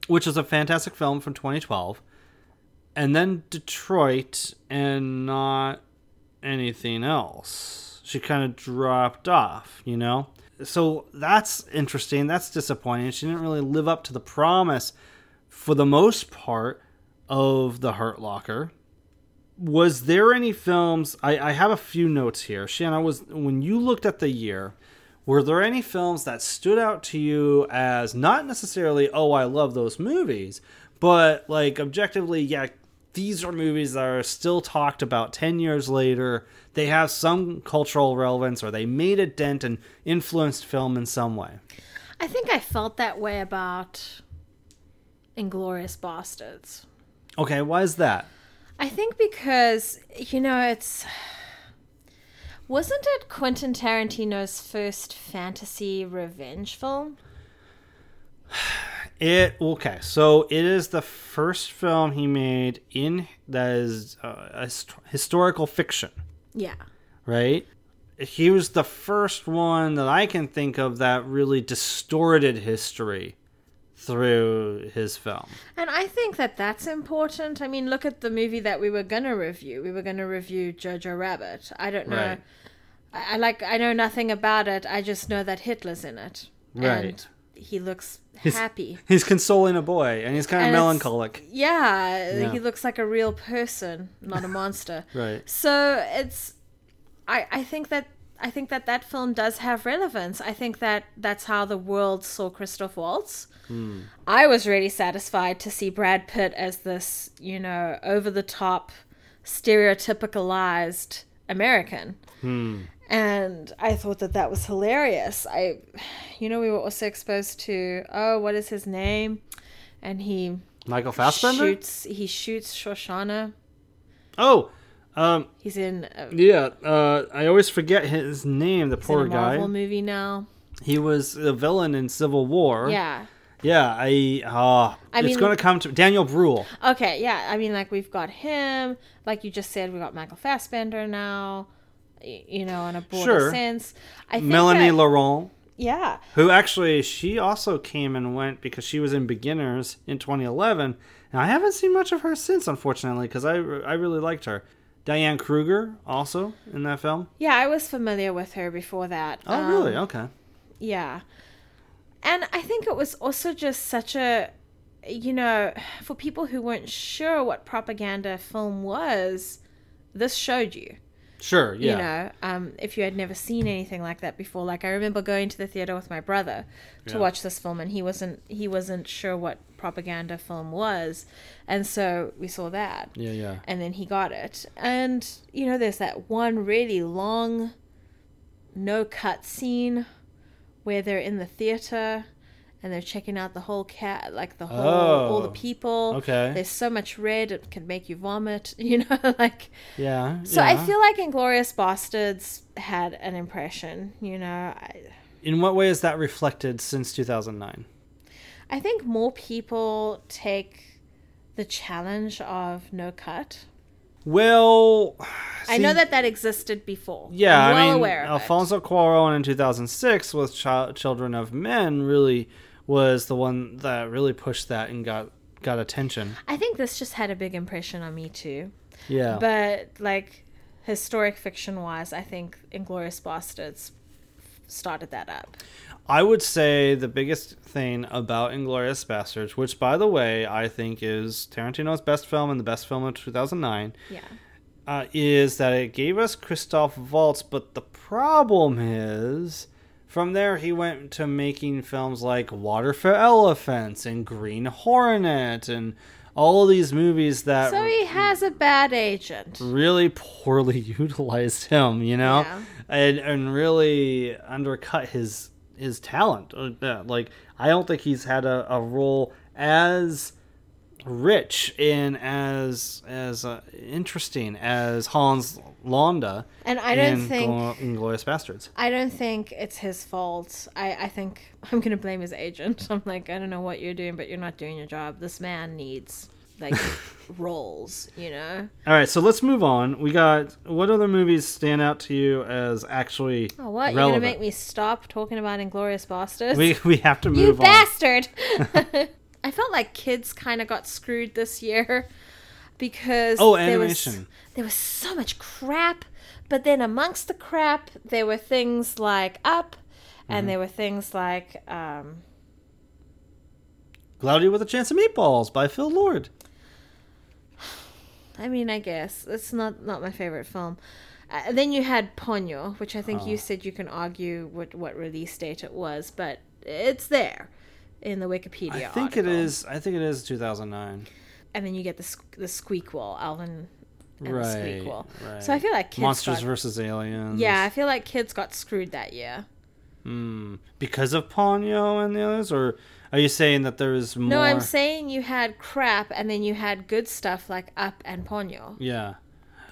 which is a fantastic film from 2012, and then Detroit, and not anything else. She kind of dropped off, you know? So that's interesting. That's disappointing. She didn't really live up to the promise for the most part of The Hurt Locker. Was there any films? I, I have a few notes here. Shanna, was when you looked at the year, were there any films that stood out to you as not necessarily, oh, I love those movies, but like objectively, yeah, these are movies that are still talked about 10 years later. They have some cultural relevance or they made a dent and influenced film in some way. I think I felt that way about Inglourious Basterds. Okay, why is that? I think because, you know, it's. Wasn't it Quentin Tarantino's first fantasy revenge film? *sighs* It okay, so it is the first film he made in that is uh, historical fiction, Yeah. right? He was the first one that I can think of that really distorted history through his film. And I think that that's important. I mean, look at the movie that we were going to review. We were going to review Jojo Rabbit. I don't know. Right. I, I like I know nothing about it. I just know that Hitler's in it. Right. And he looks He's- happy. He's consoling a boy, and he's kind of And melancholic, Yeah, Yeah. he looks like a real person, not a *laughs* monster. right? So it's, I I think that I think that that film does have relevance. I think that that's how the world saw Christoph Waltz. Hmm. I was really satisfied to see Brad Pitt as this, you know, over the top, stereotypicalized American. Hmm. And I thought that that was hilarious. I, you know, we were also exposed to oh, what is his name? And he Michael Fassbender. shoots. He shoots Shoshana. Oh, um, He's in a, yeah. Uh, I always forget his name. The he's in poor a guy. Marvel movie now. He was a villain in Civil War. Yeah. Yeah, I. Uh, I it's mean- going to come to Daniel Bruhl. Okay. Yeah. I mean, like we've got him. Like you just said, we got Michael Fassbender now. You know, in a broader Sure. sense. I think Melanie that- Laurent, Yeah. who actually she also came and went because she was in Beginners in 2011, and I haven't seen much of her since, unfortunately, because I I really liked her. Diane Kruger also in that film. Yeah, I was familiar with her before that. Oh, Um, really? Okay. Yeah. And I think it was also just such a, you know, for people who weren't sure what propaganda film was, this showed you. Sure. Yeah. You know, um, if you had never seen anything like that before, like I remember going to the theater with my brother to Yeah. watch this film, and he wasn't he wasn't sure what propaganda film was, and so we saw that, Yeah. Yeah. and then he got it, and you know, there's that one really long, no cut scene where they're in the theater. And they're checking out the whole cat, like the whole, all the Oh, people. okay. There's so much red it can make you vomit. *laughs* You know, *laughs* like Yeah. so I feel like Inglourious Basterds had an impression, you know. I, In what way is that reflected since 2009? I think more people take the challenge of no cut. Well, I know that that existed before. Yeah, I'm well I mean, aware of it. Alfonso Cuarón in 2006 with Ch- Children of Men really was the one that really pushed that and got got attention. I think this just had a big impression on me too. Yeah. But like historic fiction wise, I think Inglourious Basterds started that up. I would say the biggest thing about Inglourious Basterds, which by the way I think is Tarantino's best film and the best film of 2009, Yeah. uh, is that it gave us Christoph Waltz, but the problem is from there he went to making films like Water for Elephants and Green Hornet and all these movies that So he has a bad agent. really poorly *laughs* utilized him, you know, Yeah. and and really undercut his his talent. Uh, Like I don't think he's had a, a role as rich and as as uh, interesting as Hans Landa And I don't in think Glo- Inglourious Basterds. I don't think it's his fault. I, I think *laughs* I'm gonna blame his agent. *laughs* I'm like, I don't know what you're doing, but you're not doing your job. This man needs like *laughs* roles, you know? All right, so let's move on. We got what other movies stand out to you as actually Oh what? You're relevant? gonna make me stop talking about Inglourious Basterds? We we have to you move on. bastard! I felt like kids kind of got screwed this year *laughs* because Oh, there was there was so much crap, but then amongst the crap there were things like Up, Mm-hmm. and there were things like um, Cloudy with a Chance of Meatballs by Phil Lord. *sighs* I mean, I guess it's not not my favorite film. Uh, then you had Ponyo, which I think Oh. you said you can argue what what release date it was, but it's there in the Wikipedia. I think it article. is. I think it is 2009. And then you get the the Squeakquel, Alvin and the Right, Squeakquel. right. So I feel like kids Monsters got, versus Aliens. yeah, I feel like kids got screwed that year. Hmm. Because of Ponyo and the others, or are you saying that there is more? No, I'm saying you had crap, and then you had good stuff like Up and Ponyo. Yeah.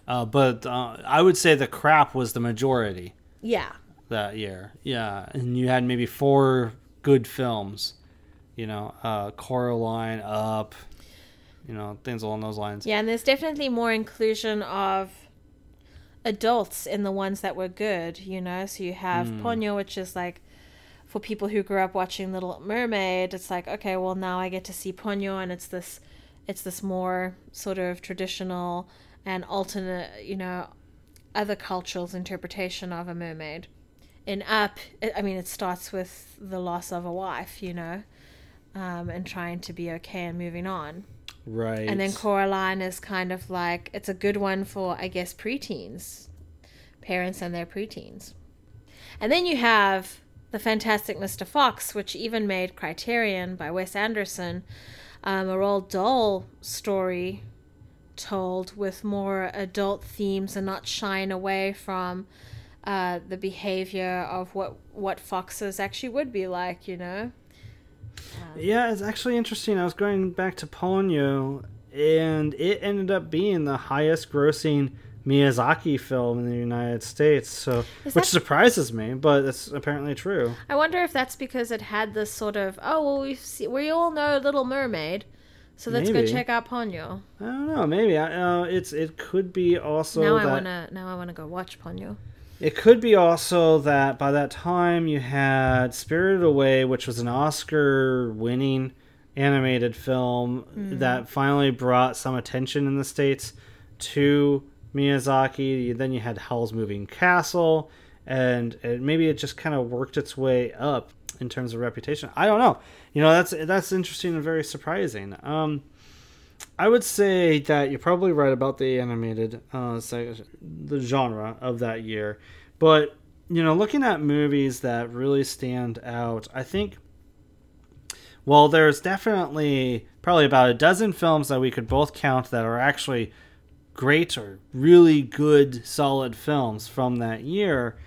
Uh, but uh, I would say the crap was the majority Yeah, that year. Yeah, and you had maybe four good films. You know, uh, Coraline, Up. You know, things along those lines. yeah, and there's definitely more inclusion of adults in the ones that were good. You know, so you have Hmm. Ponyo, which is like for people who grew up watching Little Mermaid. It's like okay, well now I get to see Ponyo, and it's this, it's this more sort of traditional and alternate, you know, other cultures' interpretation of a mermaid. In Up, I mean, it starts with the loss of a wife, you know, um, and trying to be okay and moving on. Right. And then Coraline is kind of like it's a good one for I guess preteens, parents and their preteens. And then you have the Fantastic Mr. Fox, which even made Criterion by Wes Anderson, um, a Roald Dahl story told with more adult themes and not shying away from uh, the behavior of what what foxes actually would be like, you know. Yeah, it's actually interesting. I was going back to Ponyo, and it ended up being the highest grossing Miyazaki film in the United States. So, Is which that- surprises me, but it's apparently true. I wonder if that's because it had this sort of oh well we see we all know Little Mermaid, so let's Maybe. go check out Ponyo. I don't know. Maybe I, uh, it's it could be also now that I wanna now I wanna go watch Ponyo. It could be also that by that time you had Spirited Away, which was an Oscar-winning animated film that finally brought some attention in the states to Miyazaki. Then you had Howl's Moving Castle, and, and maybe it just kind of worked its way up in terms of reputation. I don't know. You know, that's that's interesting and very surprising. Um, I would say that you're probably right about the animated uh, the genre of that year, but you know, looking at movies that really stand out, I think. Well, there's definitely probably about a dozen films that we could both count that are actually great or really good, solid films from that year.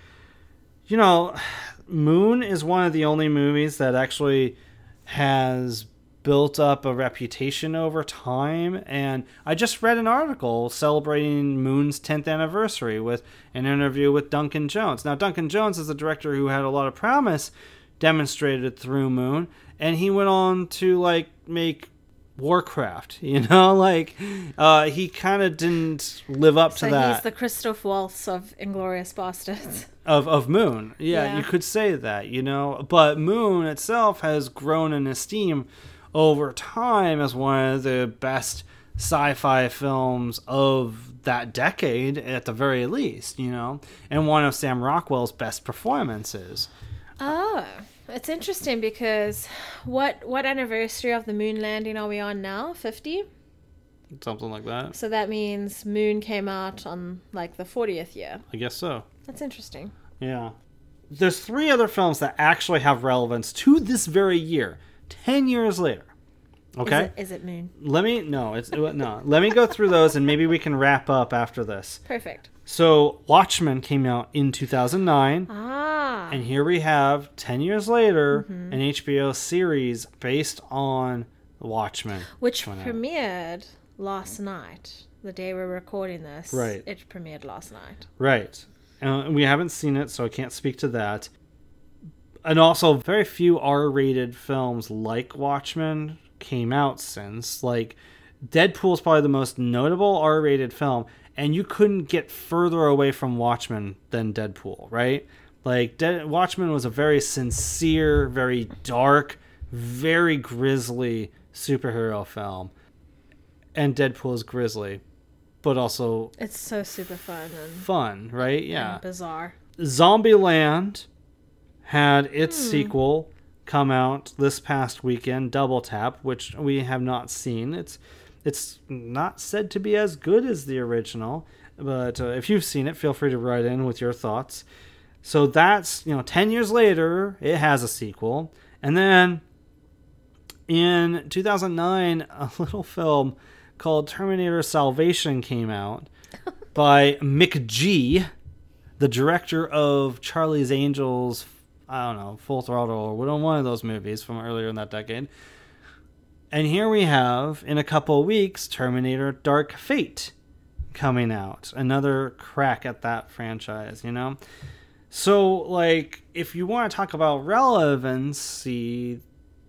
You know, *sighs* Moon is one of the only movies that actually has built up a reputation over time. And I just read an article celebrating Moon's 10th anniversary with an interview with Duncan Jones. Now, Duncan Jones is a director who had a lot of promise demonstrated through Moon, and he went on to like make Warcraft, *laughs* you know, like uh, he kind of didn't live up So to that he's the Christoph Waltz of Inglourious Basterds. *laughs* of of Moon. Yeah, Yeah. you could say that, you know. But Moon itself has grown in esteem over time as one of the best sci-fi films of that decade at the very least, you know, and one of Sam Rockwell's best performances. Oh, it's interesting because what what anniversary of the moon landing are we on now? Fifty. Something like that. So that means Moon came out on like the fortieth year. I guess so. That's interesting. Yeah. There's three other films that actually have relevance to this very year, 10 years later. Okay. Is it, is it Moon? Let me no, it's no. Let me go through those and maybe we can wrap up after this. Perfect. So, Watchmen came out in 2009, Ah. and here we have 10 years later Mm-hmm. an HBO series based on Watchmen. which coming out. premiered last night, the day we're recording this. Right. It premiered last night. Right. Uh, we haven't seen it, so I can't speak to that. And also, very few R rated films like Watchmen came out since. Like, deadpool is probably the most notable R rated film, and you couldn't get further away from Watchmen than Deadpool, right? Like, De- Watchmen was a very sincere, very dark, very grisly superhero film. And Deadpool is grisly, but also It's so super fun and, fun, right? Yeah. and bizarre. Zombieland had its sequel come out this past weekend, Double Tap, which we have not seen. It's it's not said to be as good as the original, but uh, if you've seen it, feel free to write in with your thoughts. So that's you know, ten years later, it has a sequel, and then in 2009, *laughs* a little film called Terminator Salvation came out *laughs* by McG the director of Charlie's Angels, I don't know, Full Throttle or one of those movies from earlier in that decade. And here we have, in a couple weeks, Terminator Dark Fate coming out. Another crack at that franchise, you know? So, like, if you want to talk about relevancy,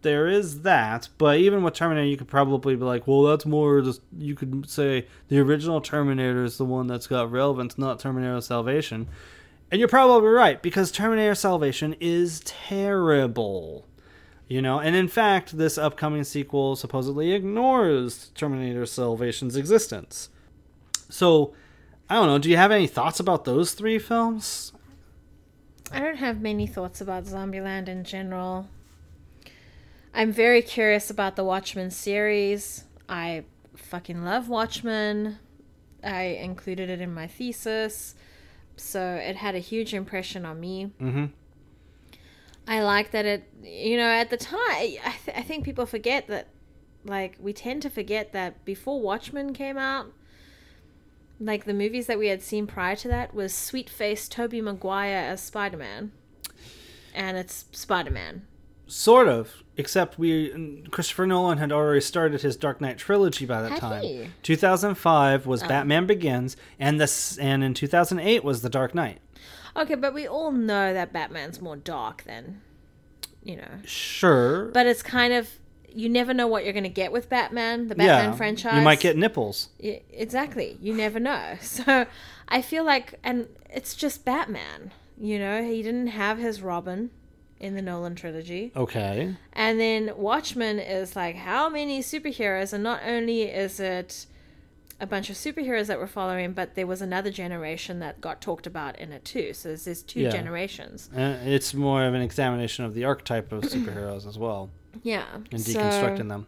there is that. But even with Terminator, you could probably be like, well, that's more just, you could say the original Terminator is the one that's got relevance, not Terminator Salvation. And you're probably right, because Terminator Salvation is terrible. You know, and in fact, this upcoming sequel supposedly ignores Terminator Salvation's existence. So, I don't know, do you have any thoughts about those three films? I don't have many thoughts about Zombieland in general. I'm very curious about the Watchmen series. I fucking love Watchmen. I included it in my thesis. So it had a huge impression on me. Mm-hmm. I like that it, you know, at the time, I, th- I think people forget that, like, we tend to forget that before Watchmen came out, like, the movies that we had seen prior to that was sweet faced Tobey Maguire as Spider Man. And it's Spider Man. Sort of, except we Christopher Nolan had already started his Dark Knight trilogy by that Had time. he? 2005 was oh. Batman Begins, and this and in 2008 was The Dark Knight. Okay, but we all know that Batman's more dark than, you know. Sure, But it's kind of, you never know what you're going to get with Batman, the Batman yeah, franchise. you might get nipples. Yeah, exactly. You never know. *laughs* So I feel like, and it's just Batman. You know, he didn't have his Robin in the Nolan trilogy. Okay, And then Watchmen is like, how many superheroes? And not only is it a bunch of superheroes that we're following, but there was another generation that got talked about in it too. So there's, there's two Yeah. generations. Uh, it's more of an examination of the archetype of *clears throat* superheroes as well, Yeah. and So- deconstructing them.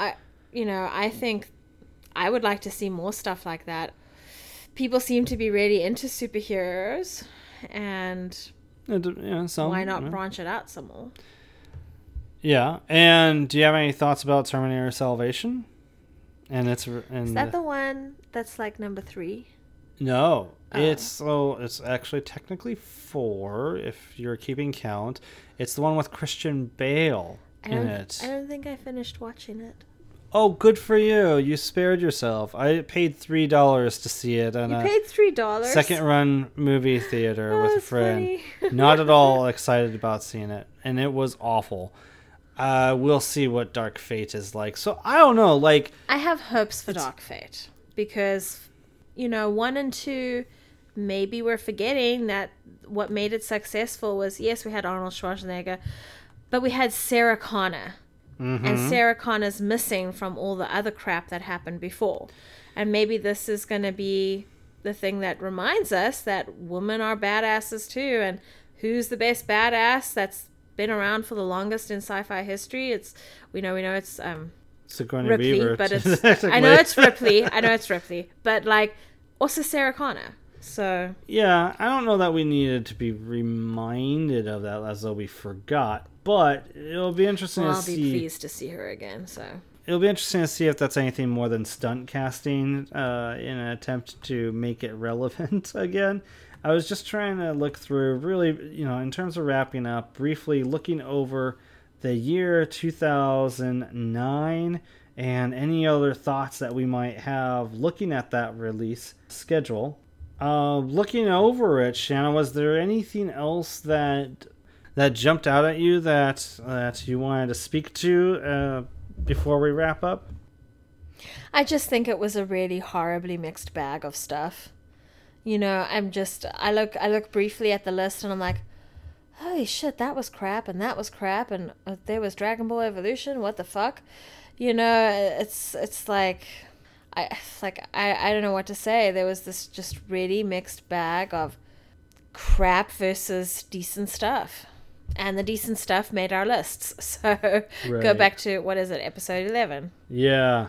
I, you know, I think I would like to see more stuff like that. People seem to be really into superheroes, and Yeah, some, why not yeah. branch it out some more? Yeah, and do you have any thoughts about Terminator Salvation? And it's and Is that the one that's like number three? no, Oh. it's so it's actually technically four if you're keeping count. It's the one with Christian Bale in it. I don't think I finished watching it. Oh, good for you! You spared yourself. I paid three dollars to see it in You paid three dollars. second run movie theater Oh, with a friend. *laughs* Not at all excited about seeing it, and it was awful. Uh, we'll see what Dark Fate is like. So I don't know, like. I have hopes for Dark Fate because, you know, one and two, maybe we're forgetting that what made it successful was yes, we had Arnold Schwarzenegger, but we had Sarah Connor. Mm-hmm. And Sarah Connor's missing from all the other crap that happened before. And maybe this is going to be the thing that reminds us that women are badasses too. And who's the best badass that's been around for the longest in sci-fi history? It's we know we know it's um, Sigourney Ripley, Weaver. but it's *laughs* I know it's Ripley. I know it's Ripley, but like also Sarah Connor. So Yeah, I don't know that we needed to be reminded of that as though we forgot, but it'll be interesting well, to I'll be pleased to see her again. So it'll be interesting to see if that's anything more than stunt casting uh, in an attempt to make it relevant *laughs* again. I was just trying to look through, really, you know, in terms of wrapping up, briefly looking over the year 2009 and any other thoughts that we might have looking at that release schedule. Uh, looking over it, Shanna, was there anything else that that jumped out at you that that you wanted to speak to uh, before we wrap up? I just think it was a really horribly mixed bag of stuff. You know, I'm just I look I look briefly at the list and I'm like, holy shit, that was crap and that was crap and uh, there was Dragon Ball Evolution. What the fuck? You know, it's it's like I it's like I I don't know what to say. There was this just really mixed bag of crap versus decent stuff. And the decent stuff made our lists. *laughs* So go back to what is it, episode 11? Yeah.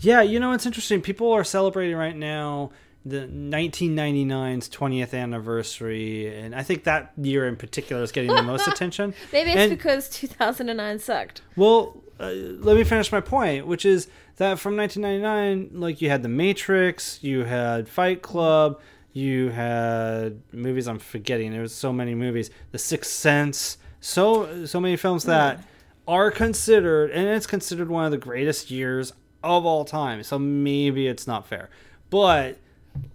Yeah, you know, it's interesting. People are celebrating right now the 1999's 20th anniversary, and I think that year in particular is getting the most *laughs* attention. Maybe it's And- because 2009 sucked. Well, uh, let me finish my point, which is that from 1999, like you had The Matrix, you had Fight Club, you had movies I'm forgetting. There was so many movies. The Sixth Sense, so so many films that are considered, and it's considered one of the greatest years of all time. So maybe it's not fair, but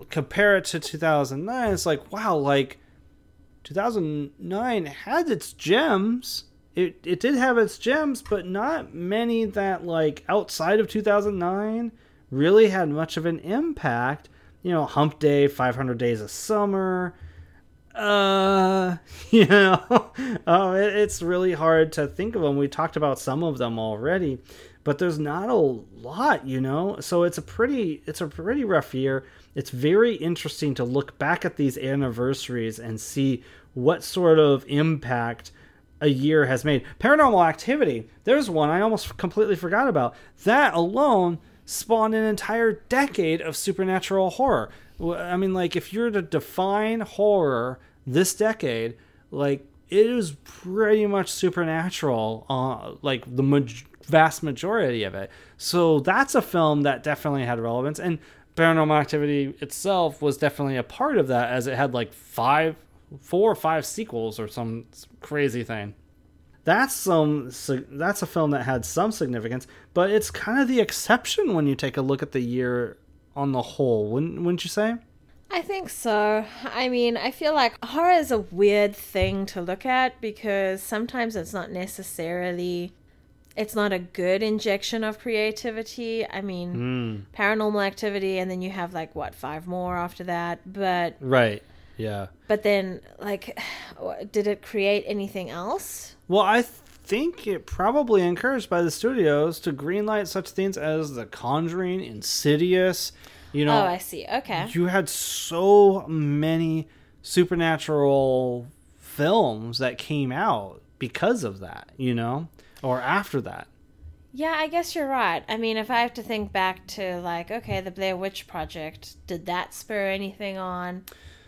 compare it to 2009. It's like wow, like 2009 had its gems. It it did have its gems, but not many that like outside of 2009 really had much of an impact. You know, Hump Day, 500 Days of Summer. Uh, *laughs* you know, oh, it, it's really hard to think of them. We talked about some of them already, but there's not a lot, you know. So it's a pretty it's a pretty rough year. It's very interesting to look back at these anniversaries and see what sort of impact a year has made. Paranormal Activity, there's one I almost completely forgot about. That alone spawned an entire decade of supernatural horror. I mean, like, if you're to define horror this decade, like, it is pretty much supernatural, uh, like, the maj- vast majority of it. So that's a film that definitely had relevance. And Paranormal Activity itself was definitely a part of that, as it had, like, five four or five sequels or some crazy thing. That's some that's a film that had some significance, but it's kind of the exception when you take a look at the year on the whole, wouldn't wouldn't you say? I think so. I mean, I feel like horror is a weird thing to look at because sometimes it's not necessarily it's not a good injection of creativity. I mean, hmm. paranormal activity and then you have like what, five more after that, but Right. Yeah. but then like *sighs* did it create anything else? Well, I think it probably encouraged by the studios to greenlight such things as The Conjuring, Insidious. You know, oh, I see. Okay. you had so many supernatural films that came out because of that, you know, or after that. Yeah, I guess you're right. I mean, if I have to think back to like, okay, the Blair Witch Project, did that spur anything on?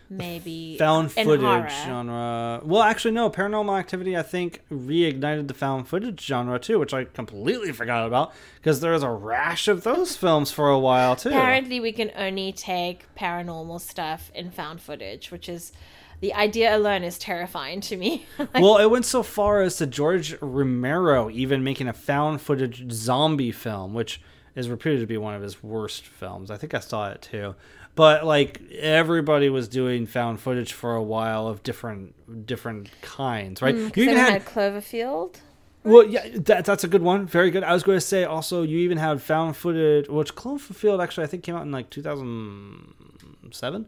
Maybe Found footage genre. Well, actually, no. Paranormal Activity, I think, reignited the found footage genre too, which I completely forgot about because there was a rash of those films for a while too. Apparently, we can only take paranormal stuff in found footage, which is the idea alone is terrifying to me. *laughs* well, it went so far as to George Romero even making a found footage zombie film, which is reputed to be one of his worst films. I think I saw it too. But like everybody was doing found footage for a while of different different kinds, right? you even had, had Cloverfield. well, yeah, that, that's a good one. Very good. I was going to say also you even had found footage, which Cloverfield actually I think came out in like 2007.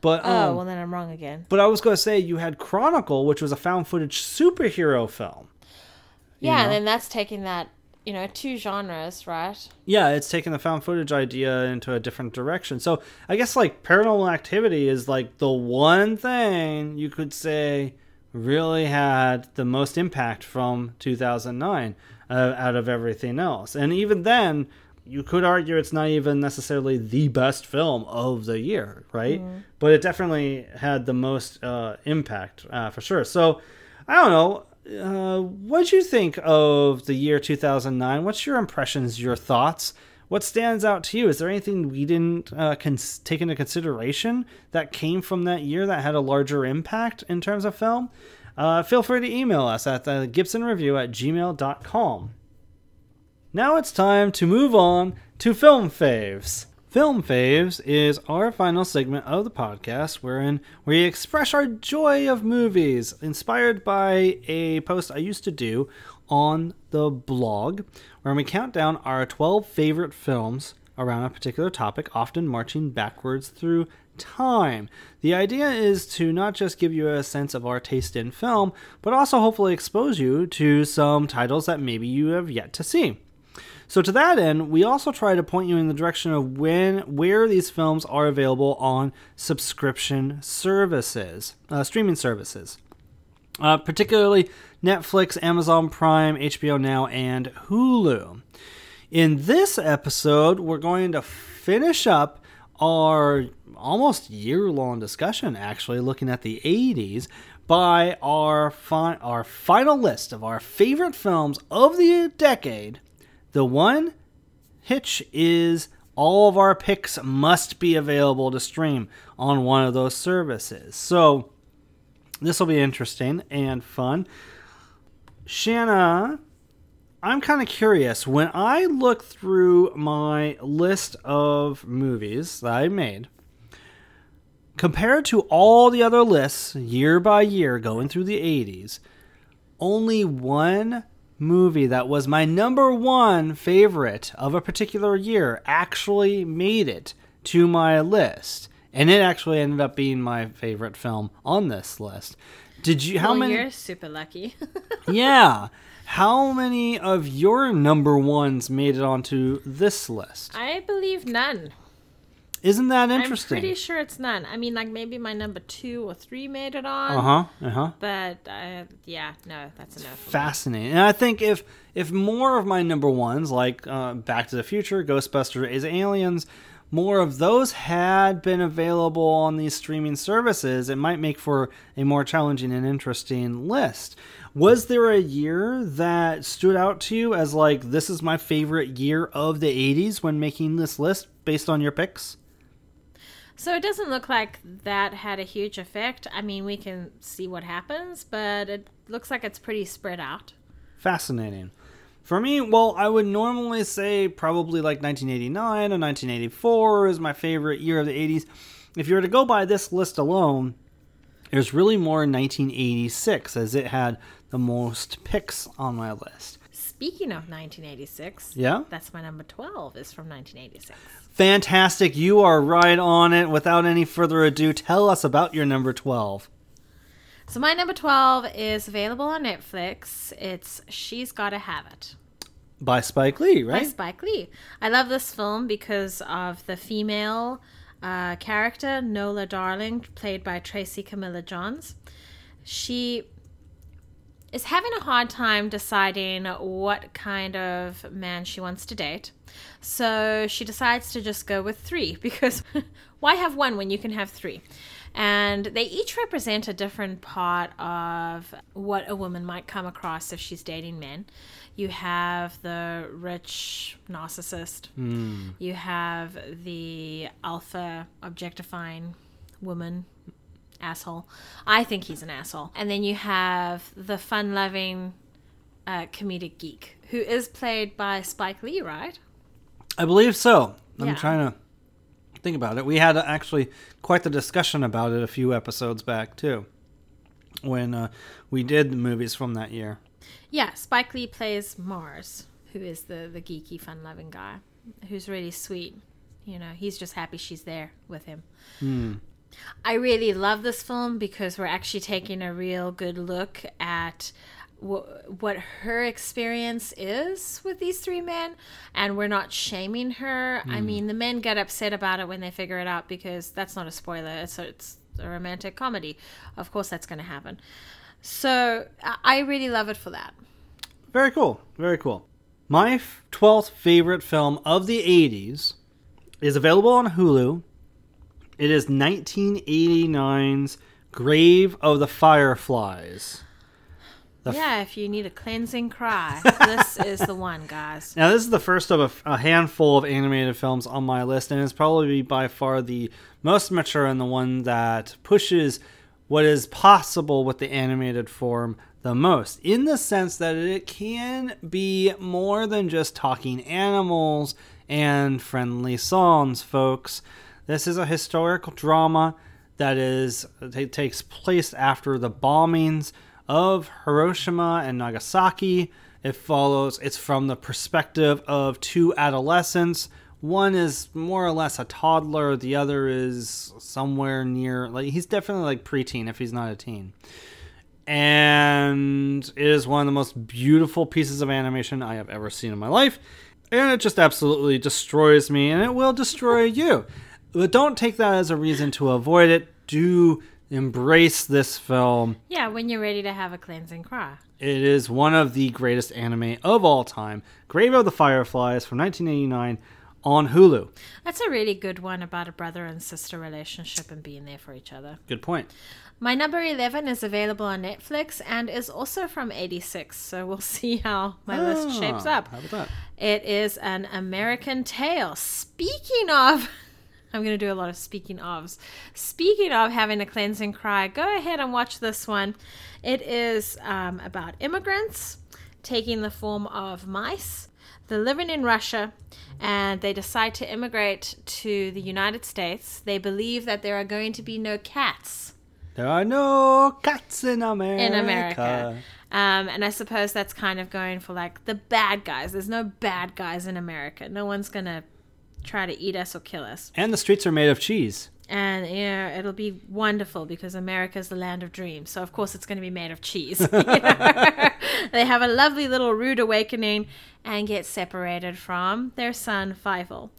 But Oh, um, well, then I'm wrong again. but I was going to say you had Chronicle, which was a found footage superhero film. you Yeah, know? and then that's taking that, you know, two genres, right? Yeah, it's taken the found footage idea into a different direction. So I guess like Paranormal Activity is like the one thing you could say really had the most impact from 2009 uh, out of everything else. And even then, you could argue it's not even necessarily the best film of the year, right? But it definitely had the most uh, impact uh, for sure. So I don't know. Uh, what'd you think of the year 2009? What's your impressions, your thoughts? What stands out to you? Is there anything we didn't uh, cons- take into consideration that came from that year that had a larger impact in terms of film? Uh, feel free to email us at the Gibson Review at gmail.com. Now it's time to move on to film faves. Film Faves is our final segment of the podcast wherein we express our joy of movies inspired by a post I used to do on the blog where we count down our 12 favorite films around a particular topic, often marching backwards through time. The idea is to not just give you a sense of our taste in film, but also hopefully expose you to some titles that maybe you have yet to see. So to that end, we also try to point you in the direction of when where these films are available on subscription services, uh, streaming services. Uh, particularly Netflix, Amazon Prime, HBO Now, and Hulu. In this episode, we're going to finish up our almost year long discussion, actually, looking at the 80s by our, fi- our final list of our favorite films of the decade the one hitch is all of our picks must be available to stream on one of those services. So this will be interesting and fun. Shanna, I'm kind of curious. When I look through my list of movies that I made, compared to all the other lists year by year going through the 80s, only one movie that was my number one favorite of a particular year actually made it to my list. And it actually ended up being my favorite film on this list. Did you? How well, many? You're super lucky. *laughs* yeah. How many of your number ones made it onto this list? I believe none. Isn't that interesting? I'm pretty sure it's none. I mean, like maybe my number two or three made it on. Uh huh. Uh huh. But uh, yeah, no, that's enough. Fascinating. And I think if if more of my number ones, like uh, Back to the Future, Ghostbusters, is Aliens, more of those had been available on these streaming services, it might make for a more challenging and interesting list. Was there a year that stood out to you as like this is my favorite year of the 80s when making this list based on your picks? So it doesn't look like that had a huge effect. I mean, we can see what happens, but it looks like it's pretty spread out. Fascinating. For me, well, I would normally say probably like 1989 or 1984 is my favorite year of the 80s. If you were to go by this list alone, there's really more 1986 as it had the most picks on my list. Speaking of 1986, Yeah? that's my number 12 is from 1986. Fantastic. You are right on it. Without any further ado, tell us about your number 12. So my number 12 is available on Netflix. It's She's Gotta Have It. By Spike Lee, by right? Spike Lee. I love this film because of the female uh, character, Nola Darling, played by Tracy Camilla Johns. She is having a hard time deciding what kind of man she wants to date. So she decides to just go with three *laughs* because why have one when you can have three? And they each represent a different part of what a woman might come across if she's dating men. You have the rich narcissist, hmm. you have the alpha objectifying woman asshole. I think he's an asshole. And then you have the fun loving uh, comedic geek who is played by Spike Lee, right? I believe so. I'm Yeah. trying to think about it. We had actually quite the discussion about it a few episodes back too, when uh, we did the movies from that year. Yeah, Spike Lee plays Mars, who is the, the geeky, fun loving guy who's really sweet. You know, he's just happy she's there with him. I really love this film because we're actually taking a real good look at wh- what her experience is with these three men, and we're not shaming her. I hmm. mean, the men get upset about it when they figure it out because that's not a spoiler. It's a, it's a romantic comedy. Of course, that's going to happen. So I- really love it for that. Very cool. Very cool. My f- 12th favorite film of the 80s is available on Hulu. It is 1989's Grave of the Fireflies. The Yeah, if you need a cleansing cry, this *laughs* is the one, guys. Now, this is the first of a, a handful of animated films on my list, and it's probably by far the most mature and the one that pushes what is possible with the animated form the most, in the sense that it can be more than just talking animals and friendly songs, folks. This is a historical drama that is it takes place after the bombings of Hiroshima and Nagasaki. It follows it's from the perspective of two adolescents. One is more or less a toddler, the other is somewhere near like he's definitely like preteen if he's not a teen. And it is one of the most beautiful pieces of animation I have ever seen in my life. And it just absolutely destroys me and it will destroy you. But don't take that as a reason to avoid it. Do embrace this film. Yeah, when you're ready to have a cleansing cry. It is one of the greatest anime of all time. Grave of the Fireflies from 1989 on Hulu. That's a really good one about a brother and sister relationship and being there for each other. Good point. My number 11 is available on Netflix and is also from 86, so we'll *laughs* see how my list shapes Ah, up. How about that? It is an American Tail. Speaking of, *laughs* I'm going to do a lot of speaking ofs. Speaking of having a cleansing cry, go ahead and watch this one. It is um, about immigrants taking the form of mice. They're living in Russia and they decide to immigrate to the United States. They believe that there are going to be no cats There are no cats in America. in America. Um, and I suppose that's kind of going for like the bad guys. There's no bad guys in America. No one's going to try to eat us or kill us. And the streets are made of cheese. And yeah, it'll be wonderful because America's the land of dreams. So of course it's going to be made of cheese. *laughs* *laughs* they have a lovely little rude awakening and get separated from their son Fievel.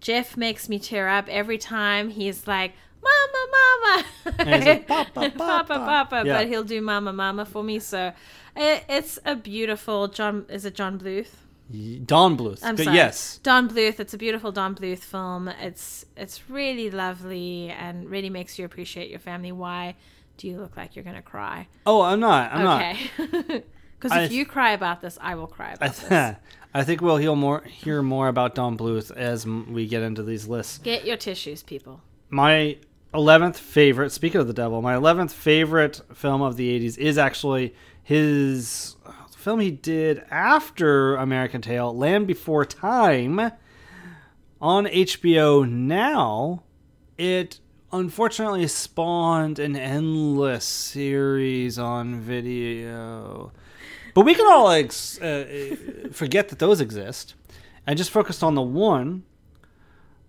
Jeff makes me tear up every time he's like, "Mama, mama," And he's like, "Papa, *laughs* Papa, papa." papa, Yeah. but he'll do "Mama, mama" for me. So it, it's a beautiful John. Is it John Bluth? Don Bluth. I'm sorry. Yes. Don Bluth. It's a beautiful Don Bluth film. It's it's really lovely and really makes you appreciate your family. Why do you look like you're gonna cry? Oh, I'm not. I'm not. okay. *laughs* Because I- if you cry about this, I will cry I, about this. *laughs* I think we'll hear more hear more about Don Bluth as we get into these lists. Get your tissues, people. My eleventh favorite. Speaking of the devil, my eleventh favorite film of the '80s is actually his film he did after American Tail, Land Before Time, on HBO now. It unfortunately spawned an endless series on video. But we can all like uh, uh, forget that those exist and just focus on the one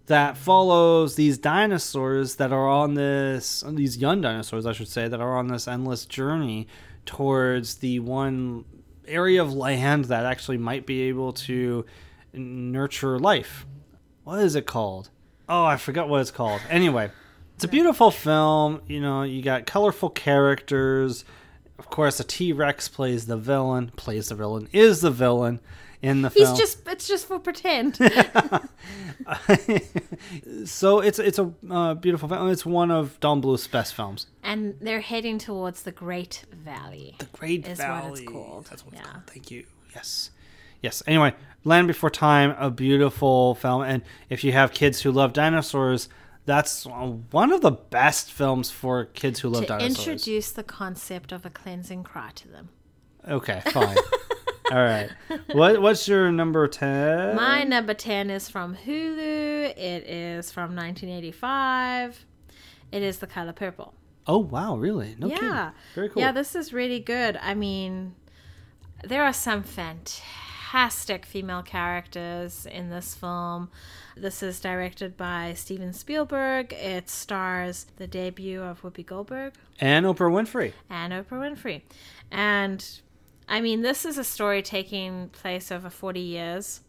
that follows these dinosaurs that are on this these young dinosaurs I should say that are on this endless journey towards the one area of land that actually might be able to nurture life. What is it called? Oh, I forgot what it's called. Anyway, it's a beautiful film. You know, you got colorful characters. Of course, a T Rex plays the villain. Plays the villain. Is the villain in the He's film. just it's just for pretend. *laughs* *laughs* so it's it's a uh, beautiful film. It's one of Don Bluth's best films. and they're heading towards the Great Valley. The Great Is what Valley. it's called. That's what it's Yeah. called. Thank you. Yes. Yes. Anyway, Land Before Time, a beautiful film, and if you have kids who love dinosaurs, that's one of the best films for kids who love to dinosaurs. introduce the concept of a cleansing cry to them. Okay, fine. *laughs* All right. What what's your number ten? My number 10 is from Hulu. It is from 1985. It is The Color Purple. Oh wow, really? No kidding. yeah. Very cool. Yeah, this is really good. I mean, there are some fantastic female characters in this film. This is directed by Steven Spielberg. It stars the debut of Whoopi Goldberg and Oprah Winfrey. and Oprah Winfrey. And I mean, this is a story taking place over 40 years.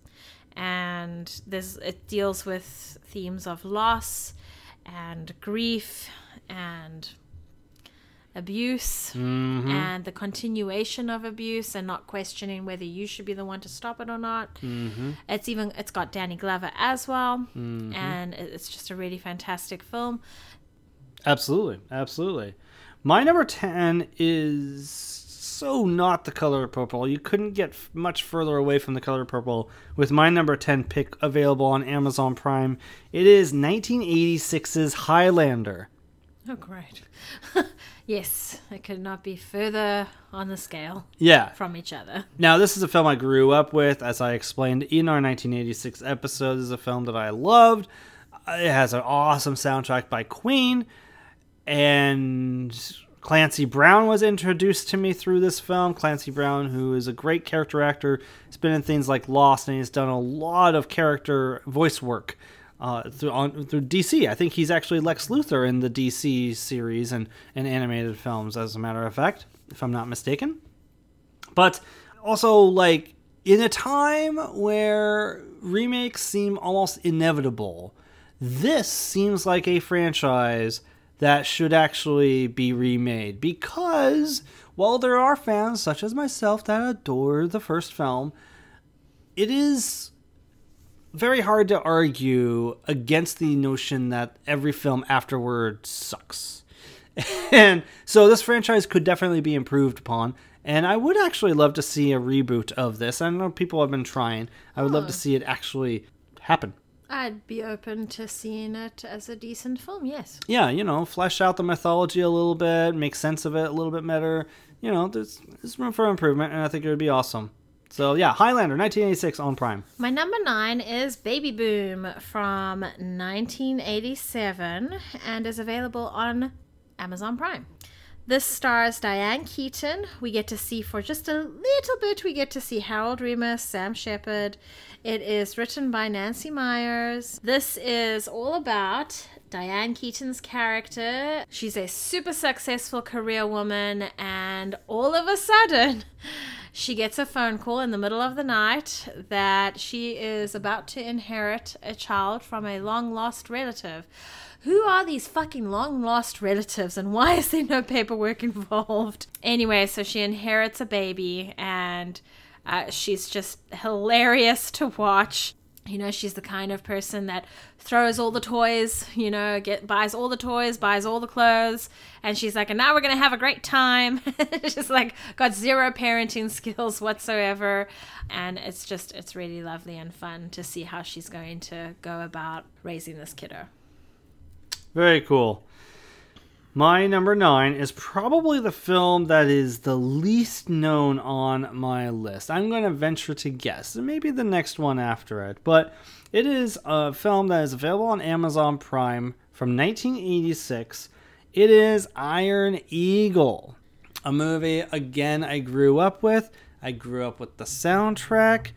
And this it deals with themes of loss and grief and abuse Mm-hmm. and the continuation of abuse and not questioning whether you should be the one to stop it or not. Mm-hmm. It's even it's got Danny Glover as well, and it's just a really fantastic film. Absolutely, absolutely. My number ten is so not the color purple. You couldn't get f- much further away from the color purple with my number 10 pick available on Amazon Prime. It is 1986's Highlander. Oh, great. *laughs* yes, it could not be further on the scale Yeah. from each other. Now, this is a film I grew up with, as I explained in our 1986 episode. This is a film that I loved. It has an awesome soundtrack by Queen, and Clancy Brown was introduced to me through this film. Clancy Brown, who is a great character actor, he's been in things like Lost, and he's done a lot of character voice work uh, through on through DC. I think he's actually Lex Luthor in the DC series and, and animated films, as a matter of fact, if I'm not mistaken. But also, like, in a time where remakes seem almost inevitable, this seems like a franchise that should actually be remade because while there are fans such as myself that adore the first film, it is very hard to argue against the notion that every film afterward sucks. *laughs* and so this franchise could definitely be improved upon. And I would actually love to see a reboot of this. I know people have been trying. I would love to see it actually happen. I'd be open to seeing it as a decent film, yes. Yeah, you know, flesh out the mythology a little bit, make sense of it a little bit better. You know, there's, there's room for improvement, and I think it would be awesome. So yeah, Highlander, 1986 on Prime. My number nine is Baby Boom from 1987 and is available on Amazon Prime. This stars Diane Keaton. We get to see for just a little bit, we get to see Harold Ramis, Sam Shepard. It is written by Nancy Meyers. This is all about Diane Keaton's character. She's a super successful career woman, and all of a sudden, *laughs* she gets a phone call in the middle of the night that she is about to inherit a child from a long lost relative. Who are these fucking long lost relatives and why is there no paperwork *laughs* involved? Anyway, so she inherits a baby and uh, she's just hilarious to watch. You know, she's the kind of person that throws all the toys, you know, get buys all the toys, buys all the clothes, and she's like, and now we're gonna have a great time. *laughs* she's like got zero parenting *laughs* skills whatsoever, and it's just it's really lovely and fun to see how she's going to go about raising this kiddo. Very cool. My number nine is probably the film that is the least known on my list. I'm going to venture to guess, maybe the next one after it, but it is a film that is available on Amazon Prime from 1986. It is Iron Eagle, a movie again I grew up with. I grew up with the soundtrack.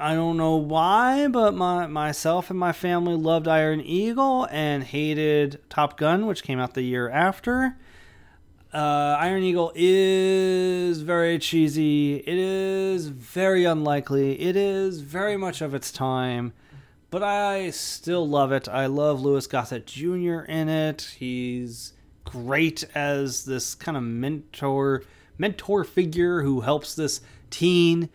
I don't know why, but my myself and my family loved Iron Eagle and hated Top Gun, which came out the year after. Uh, Iron Eagle is very cheesy. It is very unlikely. It is very much of its time, but I still love it. I love Louis Gossett Jr. in it. He's great as this kind of mentor mentor figure who helps this teen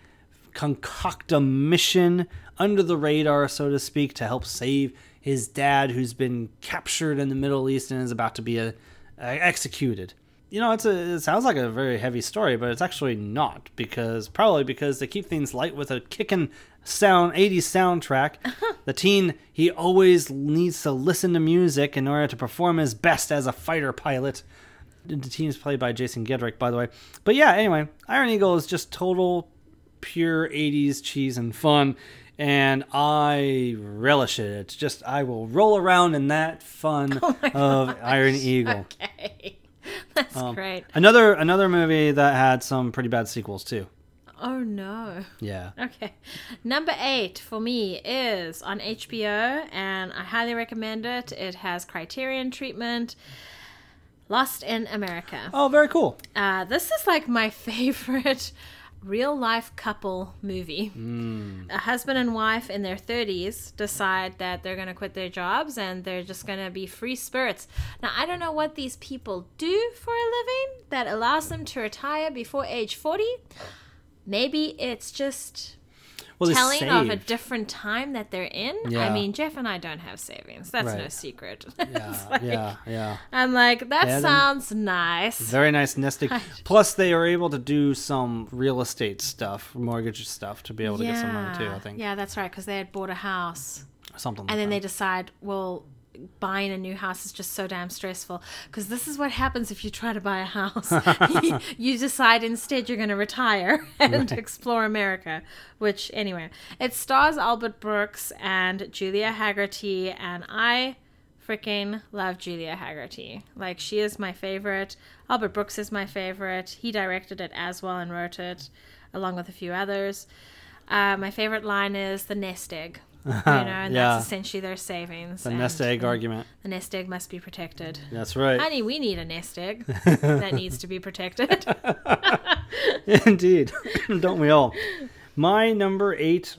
concoct a mission under the radar, so to speak, to help save his dad, who's been captured in the Middle East and is about to be uh executed. You know, it's a, it sounds like a very heavy story, but it's actually not because probably because they keep things light with a kicking sound 80s soundtrack. the teen he always needs to listen to music in order to perform his best as a fighter pilot. The teen is played by Jason Gedrick, by the way. But yeah, anyway, Iron Eagle is just total pure 80s cheese and fun and I relish it. It's just I will roll around in that fun *laughs* Oh of gosh. Iron Eagle. Okay. *laughs* That's Um, great. Another another movie that had some pretty bad sequels too. Oh no. Yeah. Okay. Number eight for me is on HBO, and I highly recommend it. It has Criterion treatment. Lost in America. Oh, very cool. Uh, this is like my *laughs* favorite real life couple movie. Mm. A husband and wife in their 30s decide that they're going to quit their jobs and they're just going to be free spirits. Now, I don't know what these people do for a living that allows them to retire before age 40. Maybe it's just Well, telling of a different time that they're in. I mean, Jeff and I don't have savings. That's no secret. *laughs* Yeah, like- yeah, yeah. I'm like, that Yeah, sounds nice. Very nice nesting. *laughs* Plus, they are able to do some real estate stuff, mortgage stuff, to be able to get some money too. I think Yeah, that's right, because they had bought a house. something. and then they decide well buying a new house is just so damn stressful. Because this is what happens if you try to buy a house. You, *laughs* *laughs* you decide instead you're going to retire *laughs* and explore america which anyway. It stars albert brooks and julia hagerty and i freaking love julia hagerty. Like she is my favorite. Albert brooks is my favorite. He directed it as well and wrote it along with a few others. Uh, my favorite line is the nest egg you *laughs* know, and Yeah. that's essentially their savings. the nest egg argument. The nest egg must be protected. That's right. Honey, we need a nest egg *laughs* that needs to be protected. *laughs* Indeed, *coughs* don't we all? My number eight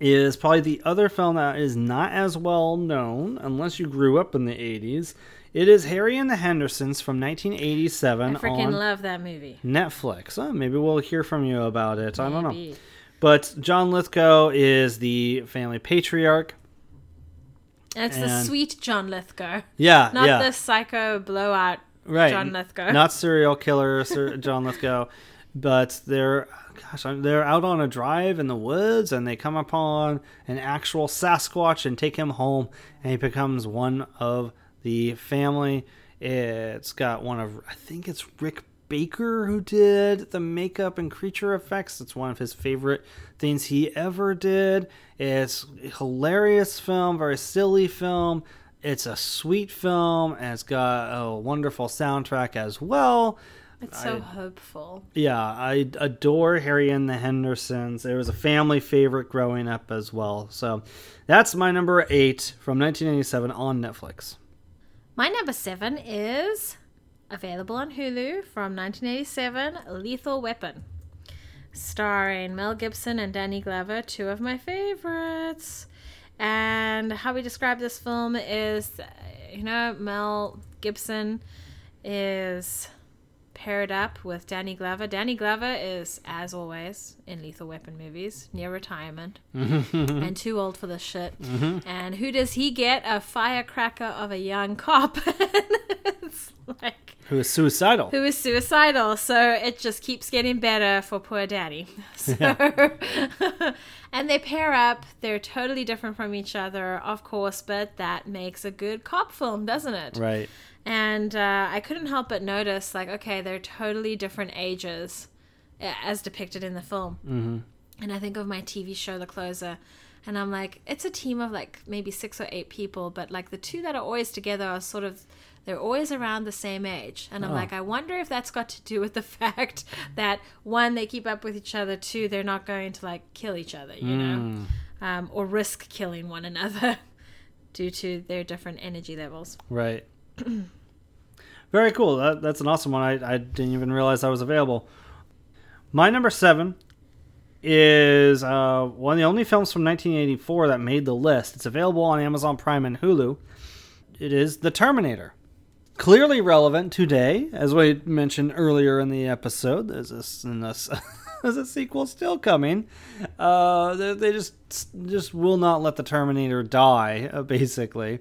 is probably the other film that is not as well known unless you grew up in the 80s. It is Harry and the Hendersons from 1987. I freaking love that movie. Netflix. Oh, maybe we'll hear from you about it. I don't know. But John Lithgow is the family patriarch. And it's the sweet John Lithgow, Yeah, not yeah. the psycho blowout right. John Lithgow. Not *laughs* serial killer Sir John Lithgow, but they're gosh, they're out on a drive in the woods and they come upon an actual Sasquatch and take him home and he becomes one of the family. It's got one of I think it's Rick Baker who did the makeup and creature effects. It's one of his favorite things he ever did. It's a hilarious film, very silly film. It's a sweet film and it's got a wonderful soundtrack as well. It's so hopeful. Yeah, I adore Harry and the Hendersons. It was a family favorite growing up as well. So that's my number eight from 1987 on Netflix. My number seven is available on Hulu from 1987 Lethal Weapon. Starring Mel Gibson and Danny Glover, two of my favorites. And how we describe this film is, you know, Mel Gibson is paired up with Danny Glover. Danny Glover is, as always, in Lethal Weapon movies, near retirement *laughs* and too old for this shit. Mm-hmm. And who does he get? A firecracker of a young cop. *laughs* it's like Who is suicidal? who is suicidal. So it just keeps getting better for poor Daddy. *laughs* So, and they pair up. They're totally different from each other, of course, but that makes a good cop film, doesn't it? Right. And uh, I couldn't help but notice, like, okay, they're totally different ages as depicted in the film. Mm-hmm. And I think of my TV show, The Closer, and I'm like, it's a team of like maybe six or eight people, but like the two that are always together are sort of, they're always around the same age. And I'm Oh. like, I wonder if that's got to do with the *laughs* fact that one, they keep up with each other, two, they're not going to like kill each other, you know, um, or risk killing one another *laughs* due to their different energy levels. Right. *clears throat* Very cool. That, that's an awesome one. I, I didn't even realize I was available. My number seven is uh, one of the only films from 1984 that made the list. It's available on Amazon Prime and Hulu. It is The Terminator. Clearly relevant today, as we mentioned earlier in the episode. There's this, *laughs* there's a sequel still coming. Uh, they, they just just will not let the Terminator die. Uh, basically,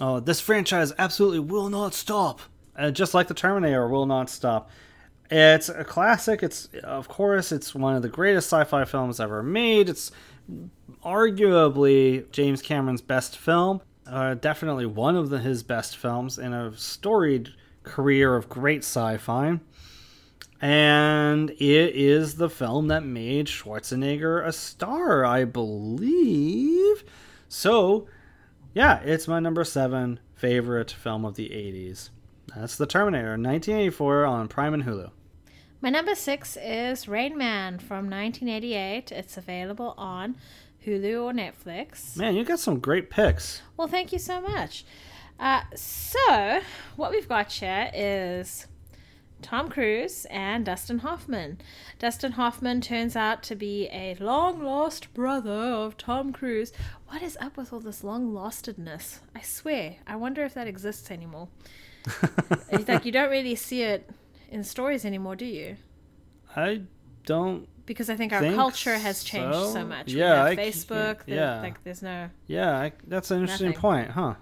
uh, this franchise absolutely will not stop. Uh, just like the Terminator will not stop. It's a classic. It's of course it's one of the greatest sci-fi films ever made. It's arguably James Cameron's best film. Uh, definitely one of the, his best films in a storied career of great sci-fi. And it is the film that made Schwarzenegger a star, I believe. So, yeah, it's my number seven favorite film of the 80s. That's The Terminator, 1984 on Prime and Hulu. My number six is Rain Man from 1988. It's available on Hulu or Netflix. Man, you got some great picks. Well, thank you so much. Uh, so, what we've got here is Tom Cruise and Dustin Hoffman. Dustin Hoffman turns out to be a long lost brother of Tom Cruise. What is up with all this long lostedness? I swear, I wonder if that exists anymore. *laughs* like you don't really see it in stories anymore, do you? I don't because I think our think culture has changed so, so. much. Yeah, I Facebook. yeah. like there's no. Yeah, I, that's an interesting Nothing. point, huh?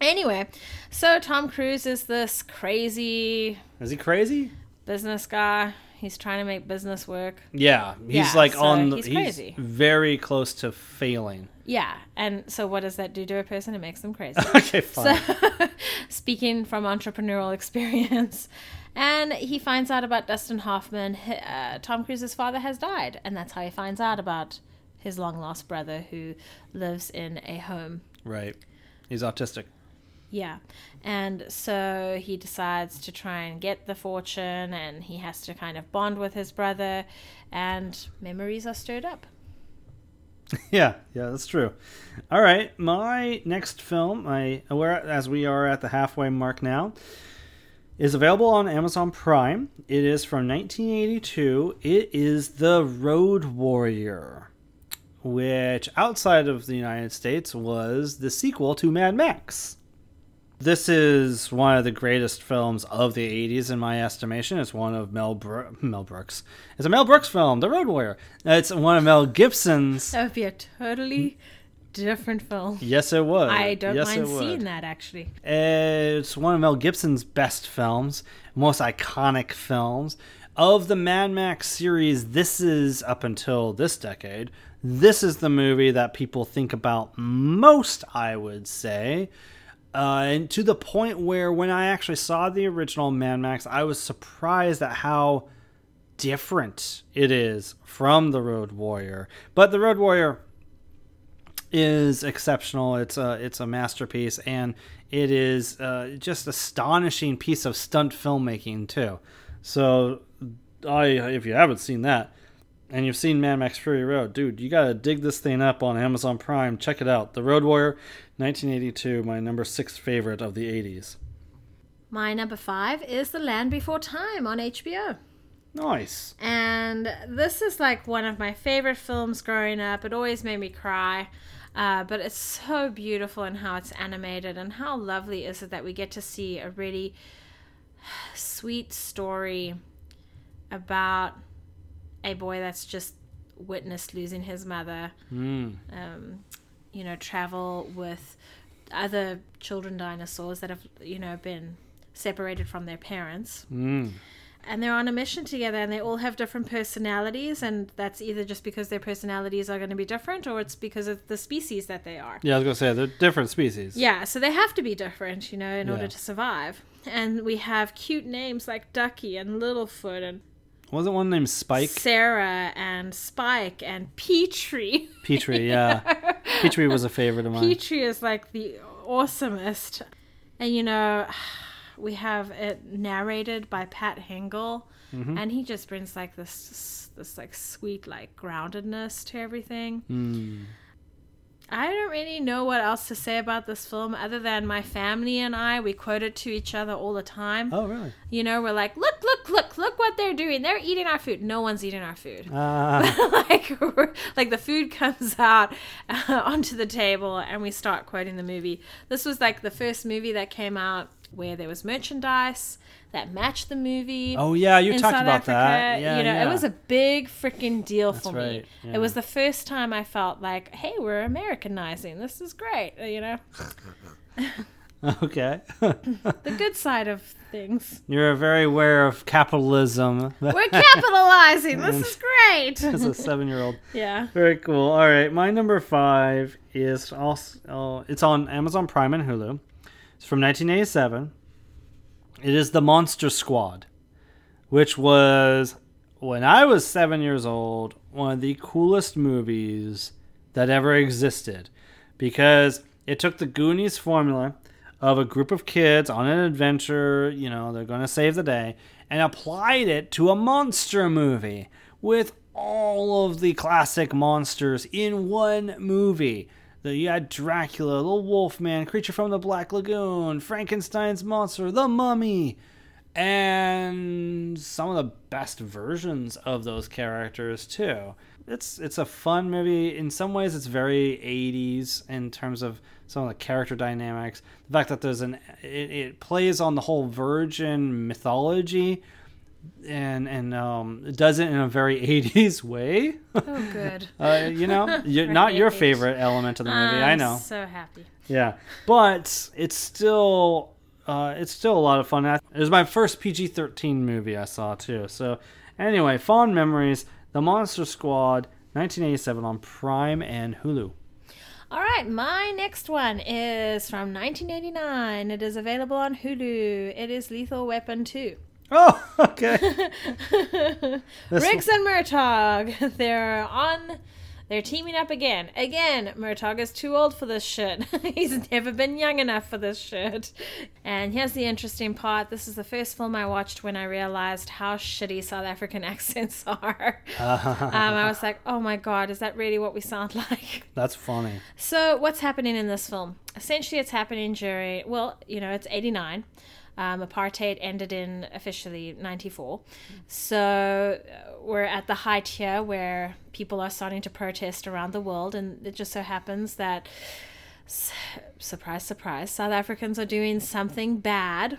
Anyway, so Tom Cruise is this crazy Is he crazy? business guy. He's trying to make business work. Yeah, he's Yeah, like so on the. he's He's, crazy. very close to failing. Yeah, and so what does that do to a person? It makes them crazy. *laughs* okay, fine. So, *laughs* speaking from entrepreneurial *laughs* experience, and he finds out about Dustin Hoffman. Uh, Tom Cruise's father has died, and that's how he finds out about his long lost brother who lives in a home. right, he's autistic. Yeah, and so he decides to try and get the fortune, and he has to kind of bond with his brother, and memories are stirred up. *laughs* Yeah, yeah, that's true. All right, my next film, I as we are at the halfway mark now, is available on Amazon Prime. It is from 1982. It is The Road Warrior, which outside of the United States was the sequel to Mad Max. This is one of the greatest films of the 80s in my estimation. It's one of Mel Bro- Mel Brooks. It's a Mel Brooks film, The Road Warrior. It's one of Mel Gibson's That would be a totally different film. Yes, it would. I don't yes, mind seeing that actually. It's one of Mel Gibson's best films, most iconic films. Of the Mad Max series, this is up until this decade. This is the movie that people think about most, I would say. Uh, and to the point where when I actually saw the original Mad Max, I was surprised at how different it is from the Road Warrior. But the Road Warrior is exceptional. It's a it's a masterpiece, and it is uh, just astonishing piece of stunt filmmaking too. So, I if you haven't seen that, and you've seen Mad Max Fury Road, dude, you gotta dig this thing up on Amazon Prime. Check it out. The Road Warrior, 1982, my number six favorite of the 80s. My number five is The Land Before Time on HBO. Nice. And this is like one of my favorite films growing up. It always made me cry. Uh, but it's so beautiful in how it's animated and how lovely is it that we get to see a really sweet story about a boy that's just witnessed losing his mother Mm. um, you know, travel with other children dinosaurs that have, you know, been separated from their parents. Mm. And they're on a mission together and they all have different personalities. And that's either just because their personalities are going to be different or it's because of the species that they are. Yeah, I was gonna say they're different species. Yeah, so they have to be different, you know, in Yeah. order to survive. And we have cute names like Ducky and Littlefoot and Wasn't one named Spike? Cera and Spike and Petrie. *laughs* Petrie, yeah. *laughs* Petrie was a favorite of mine. Petrie is like the awesomest. And you know, *sighs* we have it narrated by Pat Hingle, Mm-hmm. and he just brings like this this like sweet like groundedness to everything. Mm. I don't really know what else to say about this film other than my family and I we quote it to each other all the time. Oh, really? You know, we're like, "Look, look, look, look what they're doing. They're eating our food. No one's eating our food." Uh, *laughs* like like the food comes out uh, *laughs* onto the table and we start quoting the movie this was like the first movie that came out where there was merchandise that matched the movie oh, yeah, you talked South about Africa. that. Yeah, you know, yeah. it was a big freaking deal for me. yeah. It was the first time I felt like, hey, we're Americanizing. This is great. You know, *laughs* okay. *laughs* the good side of things. You're very aware of capitalism We're *laughs* capitalizing. this is great. as a seven-year-old. yeah. Very cool. All right, my number five is also it's on Amazon Prime and Hulu. It's from 1987. It is The Monster Squad, which was when I was seven years old one of the coolest movies that ever existed because it took the Goonies formula of a group of kids on an adventure, you know, they're going to save the day, and applied it to a monster movie with all of the classic monsters in one movie. The, you had Dracula, the Wolfman, Creature from the Black Lagoon, Frankenstein's monster, the Mummy, and some of the best versions of those characters too. It's it's a fun movie. In some ways, it's very 80s in terms of some of the character dynamics. The fact that there's an it, it plays on the whole virgin mythology and and um, does it in a very *laughs* 80s way. Oh, good. *laughs* uh, you know, *laughs* you're, not your favorite element of the movie. I I'm know. So happy. Yeah, but it's still uh, it's still a lot of fun. It was my first PG-13 movie I saw too. So anyway, fond memories. The Monster Squad, 1987 on Prime and Hulu. All right, my next one is from 1989. It is available on Hulu. It is Lethal Weapon 2. Oh, *laughs* okay. *laughs* Riggs and Murtaugh, *laughs* they're on. They're teaming up again. Again, Murtaugh is too old for this shit. He's never been young enough for this shit. And here's the interesting part. This is the first film I watched when I realized how shitty South African accents are. um, I was like, oh my god, is that really what we sound like? That's funny. So, what's happening in this film? Essentially, it's happening during, well, you know, it's 89. Um, apartheid ended in officially 94. So, uh, we're at the height here where people are starting to protest around the world. And it just so happens that, surprise, surprise, South Africans are doing something bad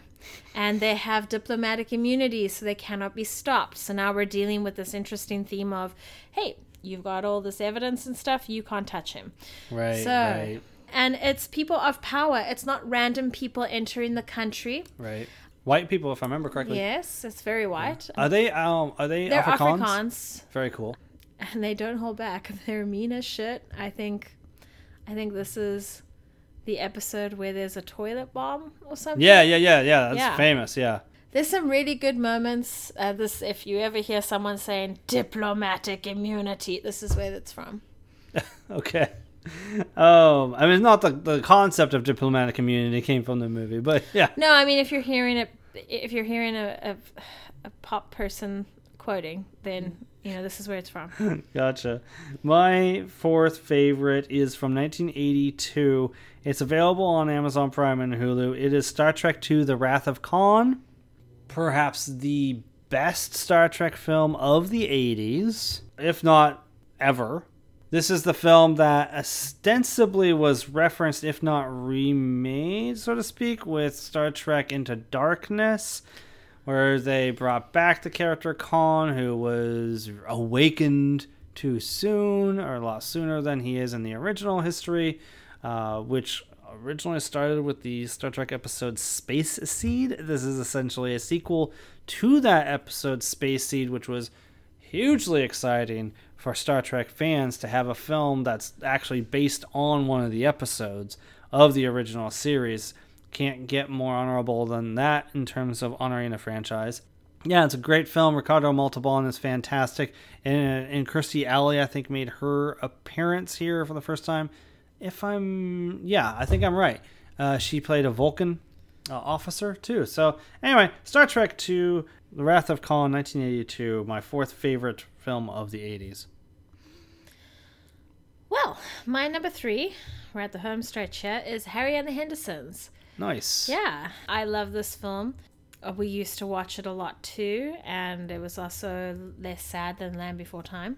and they have diplomatic immunity, so they cannot be stopped. So, now we're dealing with this interesting theme of, hey, you've got all this evidence and stuff, you can't touch him. Right, So, right, and it's people of power. It's not random people entering the country. right. White people, if I remember correctly. Yes, it's very white. Are they um are they They're Afrikaans? Afrikaans, Very cool. and they don't hold back. *laughs* They're mean as shit. I think, I think this is the episode where there's a toilet bomb or something. Yeah, yeah, yeah, yeah. That's Yeah. famous. Yeah. There's some really good moments. Uh, this, if you ever hear someone saying diplomatic immunity, this is where it's from. *laughs* Okay. Um, I mean, not the the concept of diplomatic immunity came from the movie, but *laughs* yeah. No, I mean if you're hearing it, if you're hearing a, a, a pop person quoting, then you know this is where it's from. *laughs* Gotcha. My fourth favorite is from 1982. It's available on Amazon Prime and Hulu. It is Star Trek II: The Wrath of Khan. Perhaps the best Star Trek film of the 80s, if not ever. This is the film that ostensibly was referenced, if not remade, so to speak, with Star Trek Into Darkness where they brought back the character Khan, who was awakened too soon, or a lot sooner than he is in the original history, uh, which originally started with the Star Trek episode Space Seed. This is essentially a sequel to that episode Space Seed, which was hugely exciting for Star Trek fans to have a film that's actually based on one of the episodes of the original series. Can't get more honorable than that in terms of honoring a franchise. Yeah, it's a great film. Ricardo Montalban is fantastic, and and Kirstie Alley I think made her appearance here for the first time. If I'm, yeah, I think I'm right. Uh, she played a Vulcan uh, officer too. So anyway, Star Trek II: The Wrath of Khan, 1982, my fourth favorite film of the 80s. Well, my number three, we're at the home stretch here, is Harry and the Hendersons. Nice. Yeah, I love this film. Uh, We used to watch it a lot too, and it was also less sad than Land Before Time.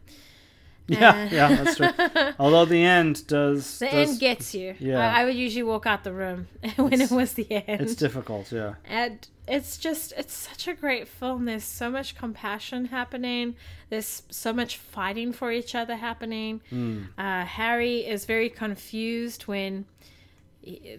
Yeah, yeah, that's true. *laughs* Although the end does, The does- end gets you. yeah. I, I would usually walk out the room *laughs* when it was the end. it's difficult. Yeah. and it's just it's such a great film there's so much compassion happening there's so much fighting for each other happening uh, harry is very confused when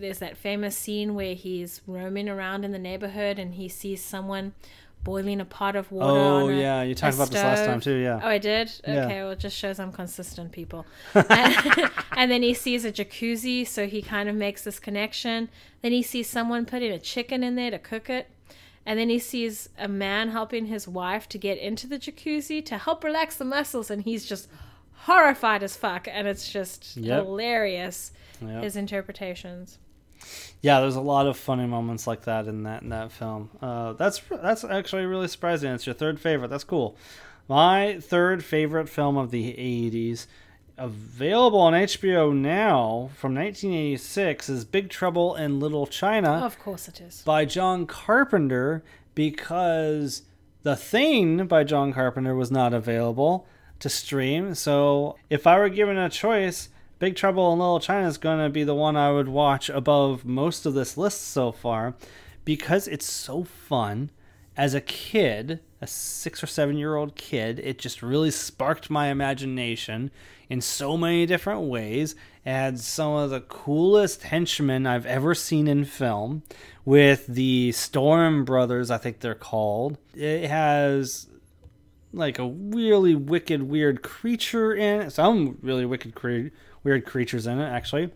there's that famous scene where he's roaming around in the neighborhood and he sees someone boiling a pot of water Oh a- yeah, you talked about this last time too. Yeah. Oh, I did? Yeah. Okay, well, it just shows I'm consistent, people. and, *laughs* *laughs* and then he sees a jacuzzi, so he kind of makes this connection. Then he sees someone putting a chicken in there to cook it. And then he sees a man helping his wife to get into the jacuzzi to help relax the muscles, and he's just horrified as fuck. And it's just Yep. hilarious, Yeah. his interpretations. Yeah, there's a lot of funny moments like that in that in that film. Uh, that's that's actually really surprising. It's your third favorite. That's cool. My third favorite film of the '80s, available on HBO now from 1986, is Big Trouble in Little China Of course it is. by John Carpenter because The Thing by John Carpenter was not available to stream. So if I were given a choice, Big Trouble in Little China is going to be the one I would watch above most of this list so far because it's so fun as a kid, a six or seven year old kid, it just really sparked my imagination in so many different ways. It had some of the coolest henchmen I've ever seen in film with the Storm Brothers, I think they're called. It has like a really wicked, weird creature in it. Some really wicked, cre- weird creatures in it, actually.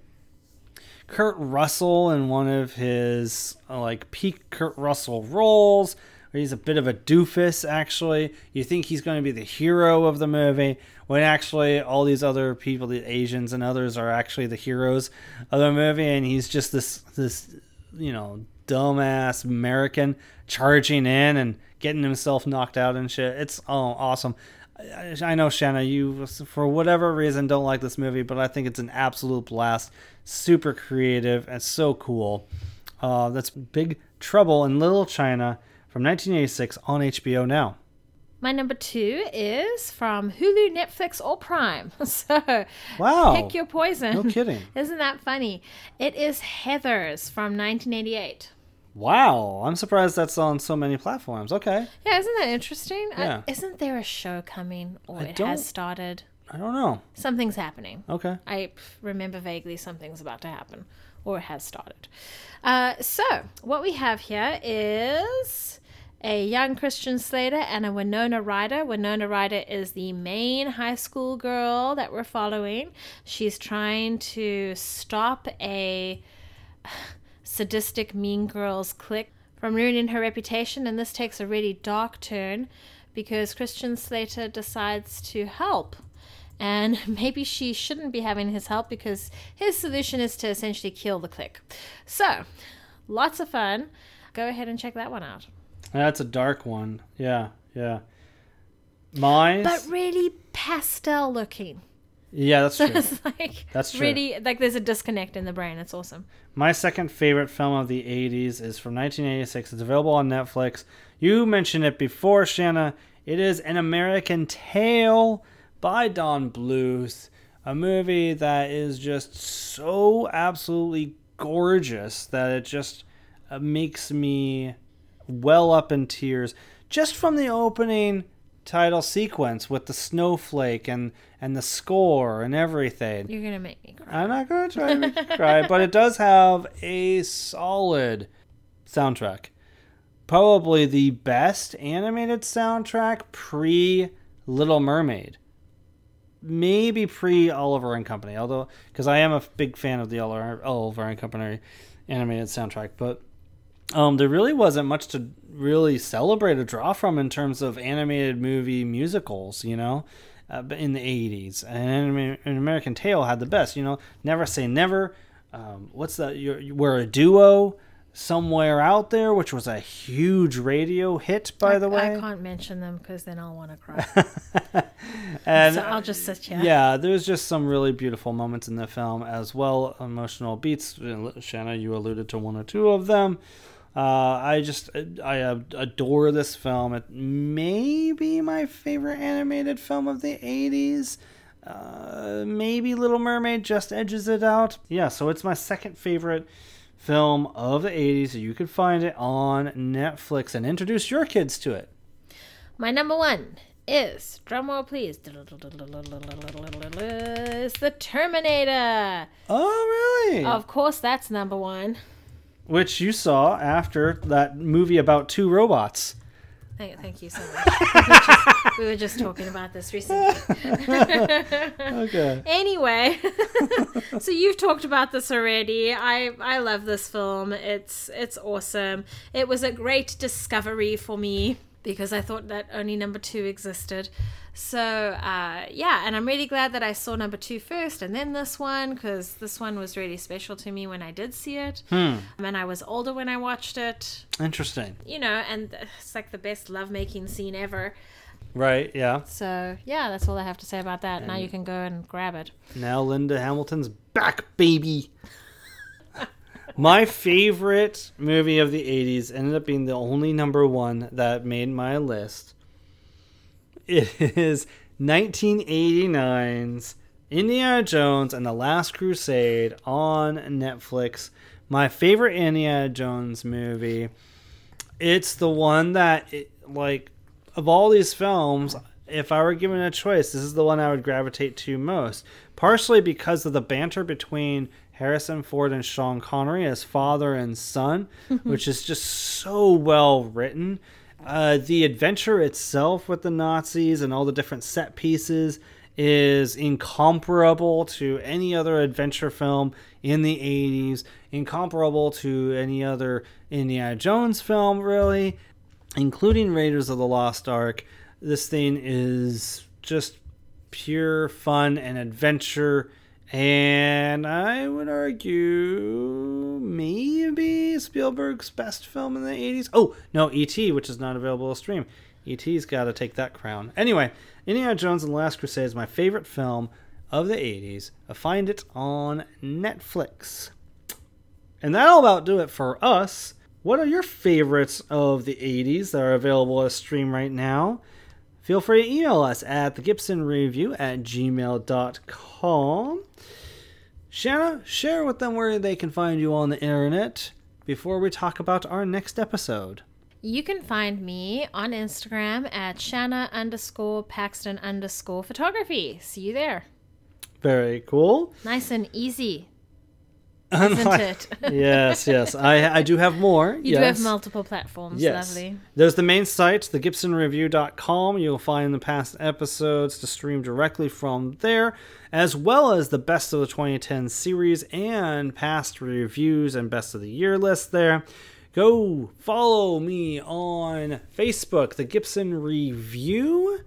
Kurt Russell in one of his uh, like peak Kurt Russell roles. He's a bit of a doofus, actually. You think he's going to be the hero of the movie, when actually all these other people, the Asians and others, are actually the heroes of the movie, and he's just this this you know dumbass American charging in and getting himself knocked out and shit. It's oh awesome. I, know Shanna, you for whatever reason don't like this movie, but I think it's an absolute blast. Super creative and so cool. Uh, that's Big Trouble in Little China from 1986 on HBO now. My number two is from Hulu, Netflix, or Prime. *laughs* So, Wow. pick your poison. No kidding. *laughs* Isn't that funny? It is Heathers from 1988. Wow, I'm surprised that's on so many platforms. Okay. Yeah, isn't that interesting? Yeah. isn't there a show coming or I it has started? I don't know. Something's happening. Okay. I remember vaguely something's about to happen or it has started. Uh, so, what we have here is a young Christian Slater and a Winona Ryder. Winona Ryder is the main high school girl that we're following. She's trying to stop a sadistic mean girls clique from ruining her reputation, and this takes a really dark turn because Christian Slater decides to help. And *laughs* maybe she shouldn't be having his help because his solution is to essentially kill the clique. So, lots of fun. Go ahead and check that one out. That's a dark one. Yeah, yeah. Mine. But really pastel looking. Yeah, that's *laughs* So true. it's like That's true. really like there's a disconnect in the brain. It's awesome. My second favorite film of the 80s is from 1986. It's available on Netflix. You mentioned it before, Shanna. It is An American Tail by Don Bluth, a movie that is just so absolutely gorgeous that it just uh, makes me well up in tears just from the opening title sequence with the snowflake and and the score and everything. You're gonna make me cry. I'm not to try to make you *laughs* cry, but it does have a solid soundtrack. Probably the best animated soundtrack pre Little Mermaid. Maybe pre Oliver and Company, although because I am a big fan of the Oliver and Company animated soundtrack, but um, there really wasn't much to really celebrate or draw from in terms of animated movie musicals, you know, uh, in the 80s. And an American Tail had the best, you know, Never Say Never. Um, what's that? You're, we're a duo somewhere out there, which was a huge radio hit, by I, the way. I can't mention them because then I'll want to cry. *laughs* and so I'll just sit here. yeah, there's just some really beautiful moments in the film as well, emotional beats. Shanna, you alluded to one or two of them. Uh, I just I adore this film. It may be my favorite animated film of the '80s. Uh, maybe Little Mermaid just edges it out. Yeah, so it's my second favorite film of the '80s. You could find it on Netflix and introduce your kids to it. My number one is drumroll please. Is the Terminator. Oh, really? Of course, that's number one. Which you saw after that movie about two robots. Thank, thank you so much. *laughs* we, were just, we were just talking about this recently. *laughs* Okay. anyway, *laughs* so you've talked about this already. I I love this film. It's it's awesome. It was a great discovery for me because I thought that only number two existed. So uh, yeah, and I'm really glad that I saw number two first and then this one because this one was really special to me when I did see it, Hmm. and I was older when I watched it. Interesting. You know, and it's like the best lovemaking scene ever. Right, yeah. So yeah, that's all I have to say about that. now you can go and grab it. Now Linda Hamilton's back, baby. *laughs* my favorite movie of the 80s ended up being the only number one that made my list. It is 1989's Indiana Jones and the Last Crusade on Netflix. My favorite Indiana Jones movie. it's the one that it, like of all these films if i were given a choice this is the one i would gravitate to most partially because of the banter between harrison ford and sean connery as father and son *laughs* which is just so well written uh, the adventure itself with the nazis and all the different set pieces is incomparable to any other adventure film in the 80s, incomparable to any other Indiana Jones film, really, including Raiders of the Lost Ark. This thing is just pure fun and adventure. And I would argue maybe Spielberg's best film in the 80s. Oh, no, E.T., which is not available to stream. E.T.'s got to take that crown. Anyway, Indiana Jones and the Last Crusade is my favorite film of the 80s. I find it on Netflix. And that'll about do it for us. What are your favorites of the 80s that are available as stream right now? Feel free to email us at thegibsonreview at gmail.com. Shanna, share with them where they can find you on the internet before we talk about our next episode. You can find me on Instagram at Shanna underscore Paxton underscore photography. See you there. Very cool. Nice and easy. Isn't it? *laughs* yes, yes. I I do have more. You yes. do have multiple platforms. Yes. Lovely. There's the main site, thegibsonreview.com. You'll find the past episodes to stream directly from there, as well as the best of the 2010 series and past reviews and best of the year list there. Go follow me on Facebook, the Gibson Review,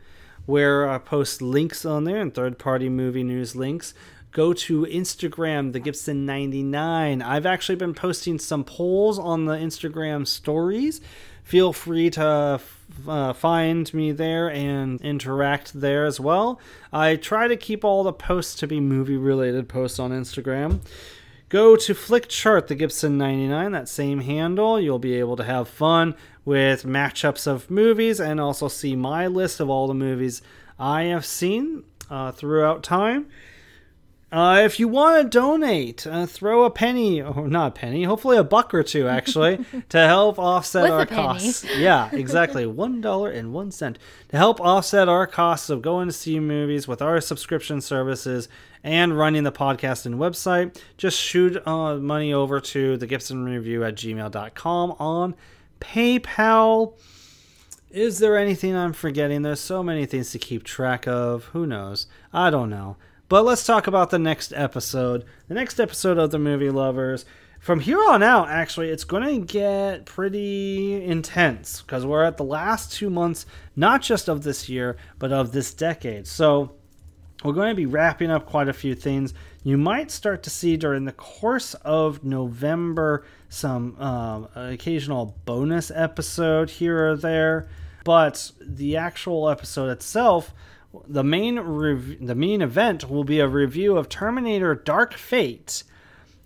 where I post links on there and third party movie news links go to Instagram, the Gibson99. I've actually been posting some polls on the Instagram stories. Feel free to uh, find me there and interact there as well. I try to keep all the posts to be movie related posts on Instagram. Go to Flickchart, the Gibson 99, that same handle. You'll be able to have fun with matchups of movies and also see my list of all the movies I have seen uh, throughout time. Uh, if you want to donate, uh, throw a penny, or not a penny, hopefully a buck or two, actually, *laughs* to help offset With our costs. Yeah, exactly. *laughs* One dollar and one cent to help offset our costs of going to see movies with our subscription services and running the podcast and website. Just shoot uh, money over to the Gibson Review at gmail.com on PayPal. Is there anything I'm forgetting? There's so many things to keep track of. Who knows? I don't know. But let's talk about the next episode. The next episode of The Movie Lovers. From here on out, actually, it's going to get pretty intense because we're at the last two months, not just of this year, but of this decade. So we're going to be wrapping up quite a few things. You might start to see during the course of November some um, occasional bonus episode here or there, but the actual episode itself, the main rev- the main event will be a review of Terminator: Dark Fate,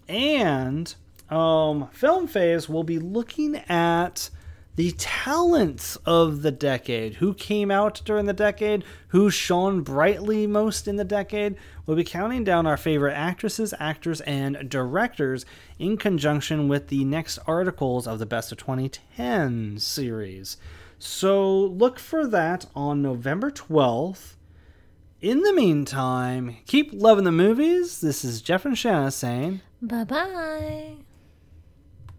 and um, Film Faves will be looking at the talents of the decade. Who came out during the decade? Who shone brightly most in the decade? We'll be counting down our favorite actresses, actors, and directors in conjunction with the next articles of the Best of 2010 series. So look for that on November 12th. In the meantime, keep loving the movies. This is Jeff and Shanna saying. Bye bye.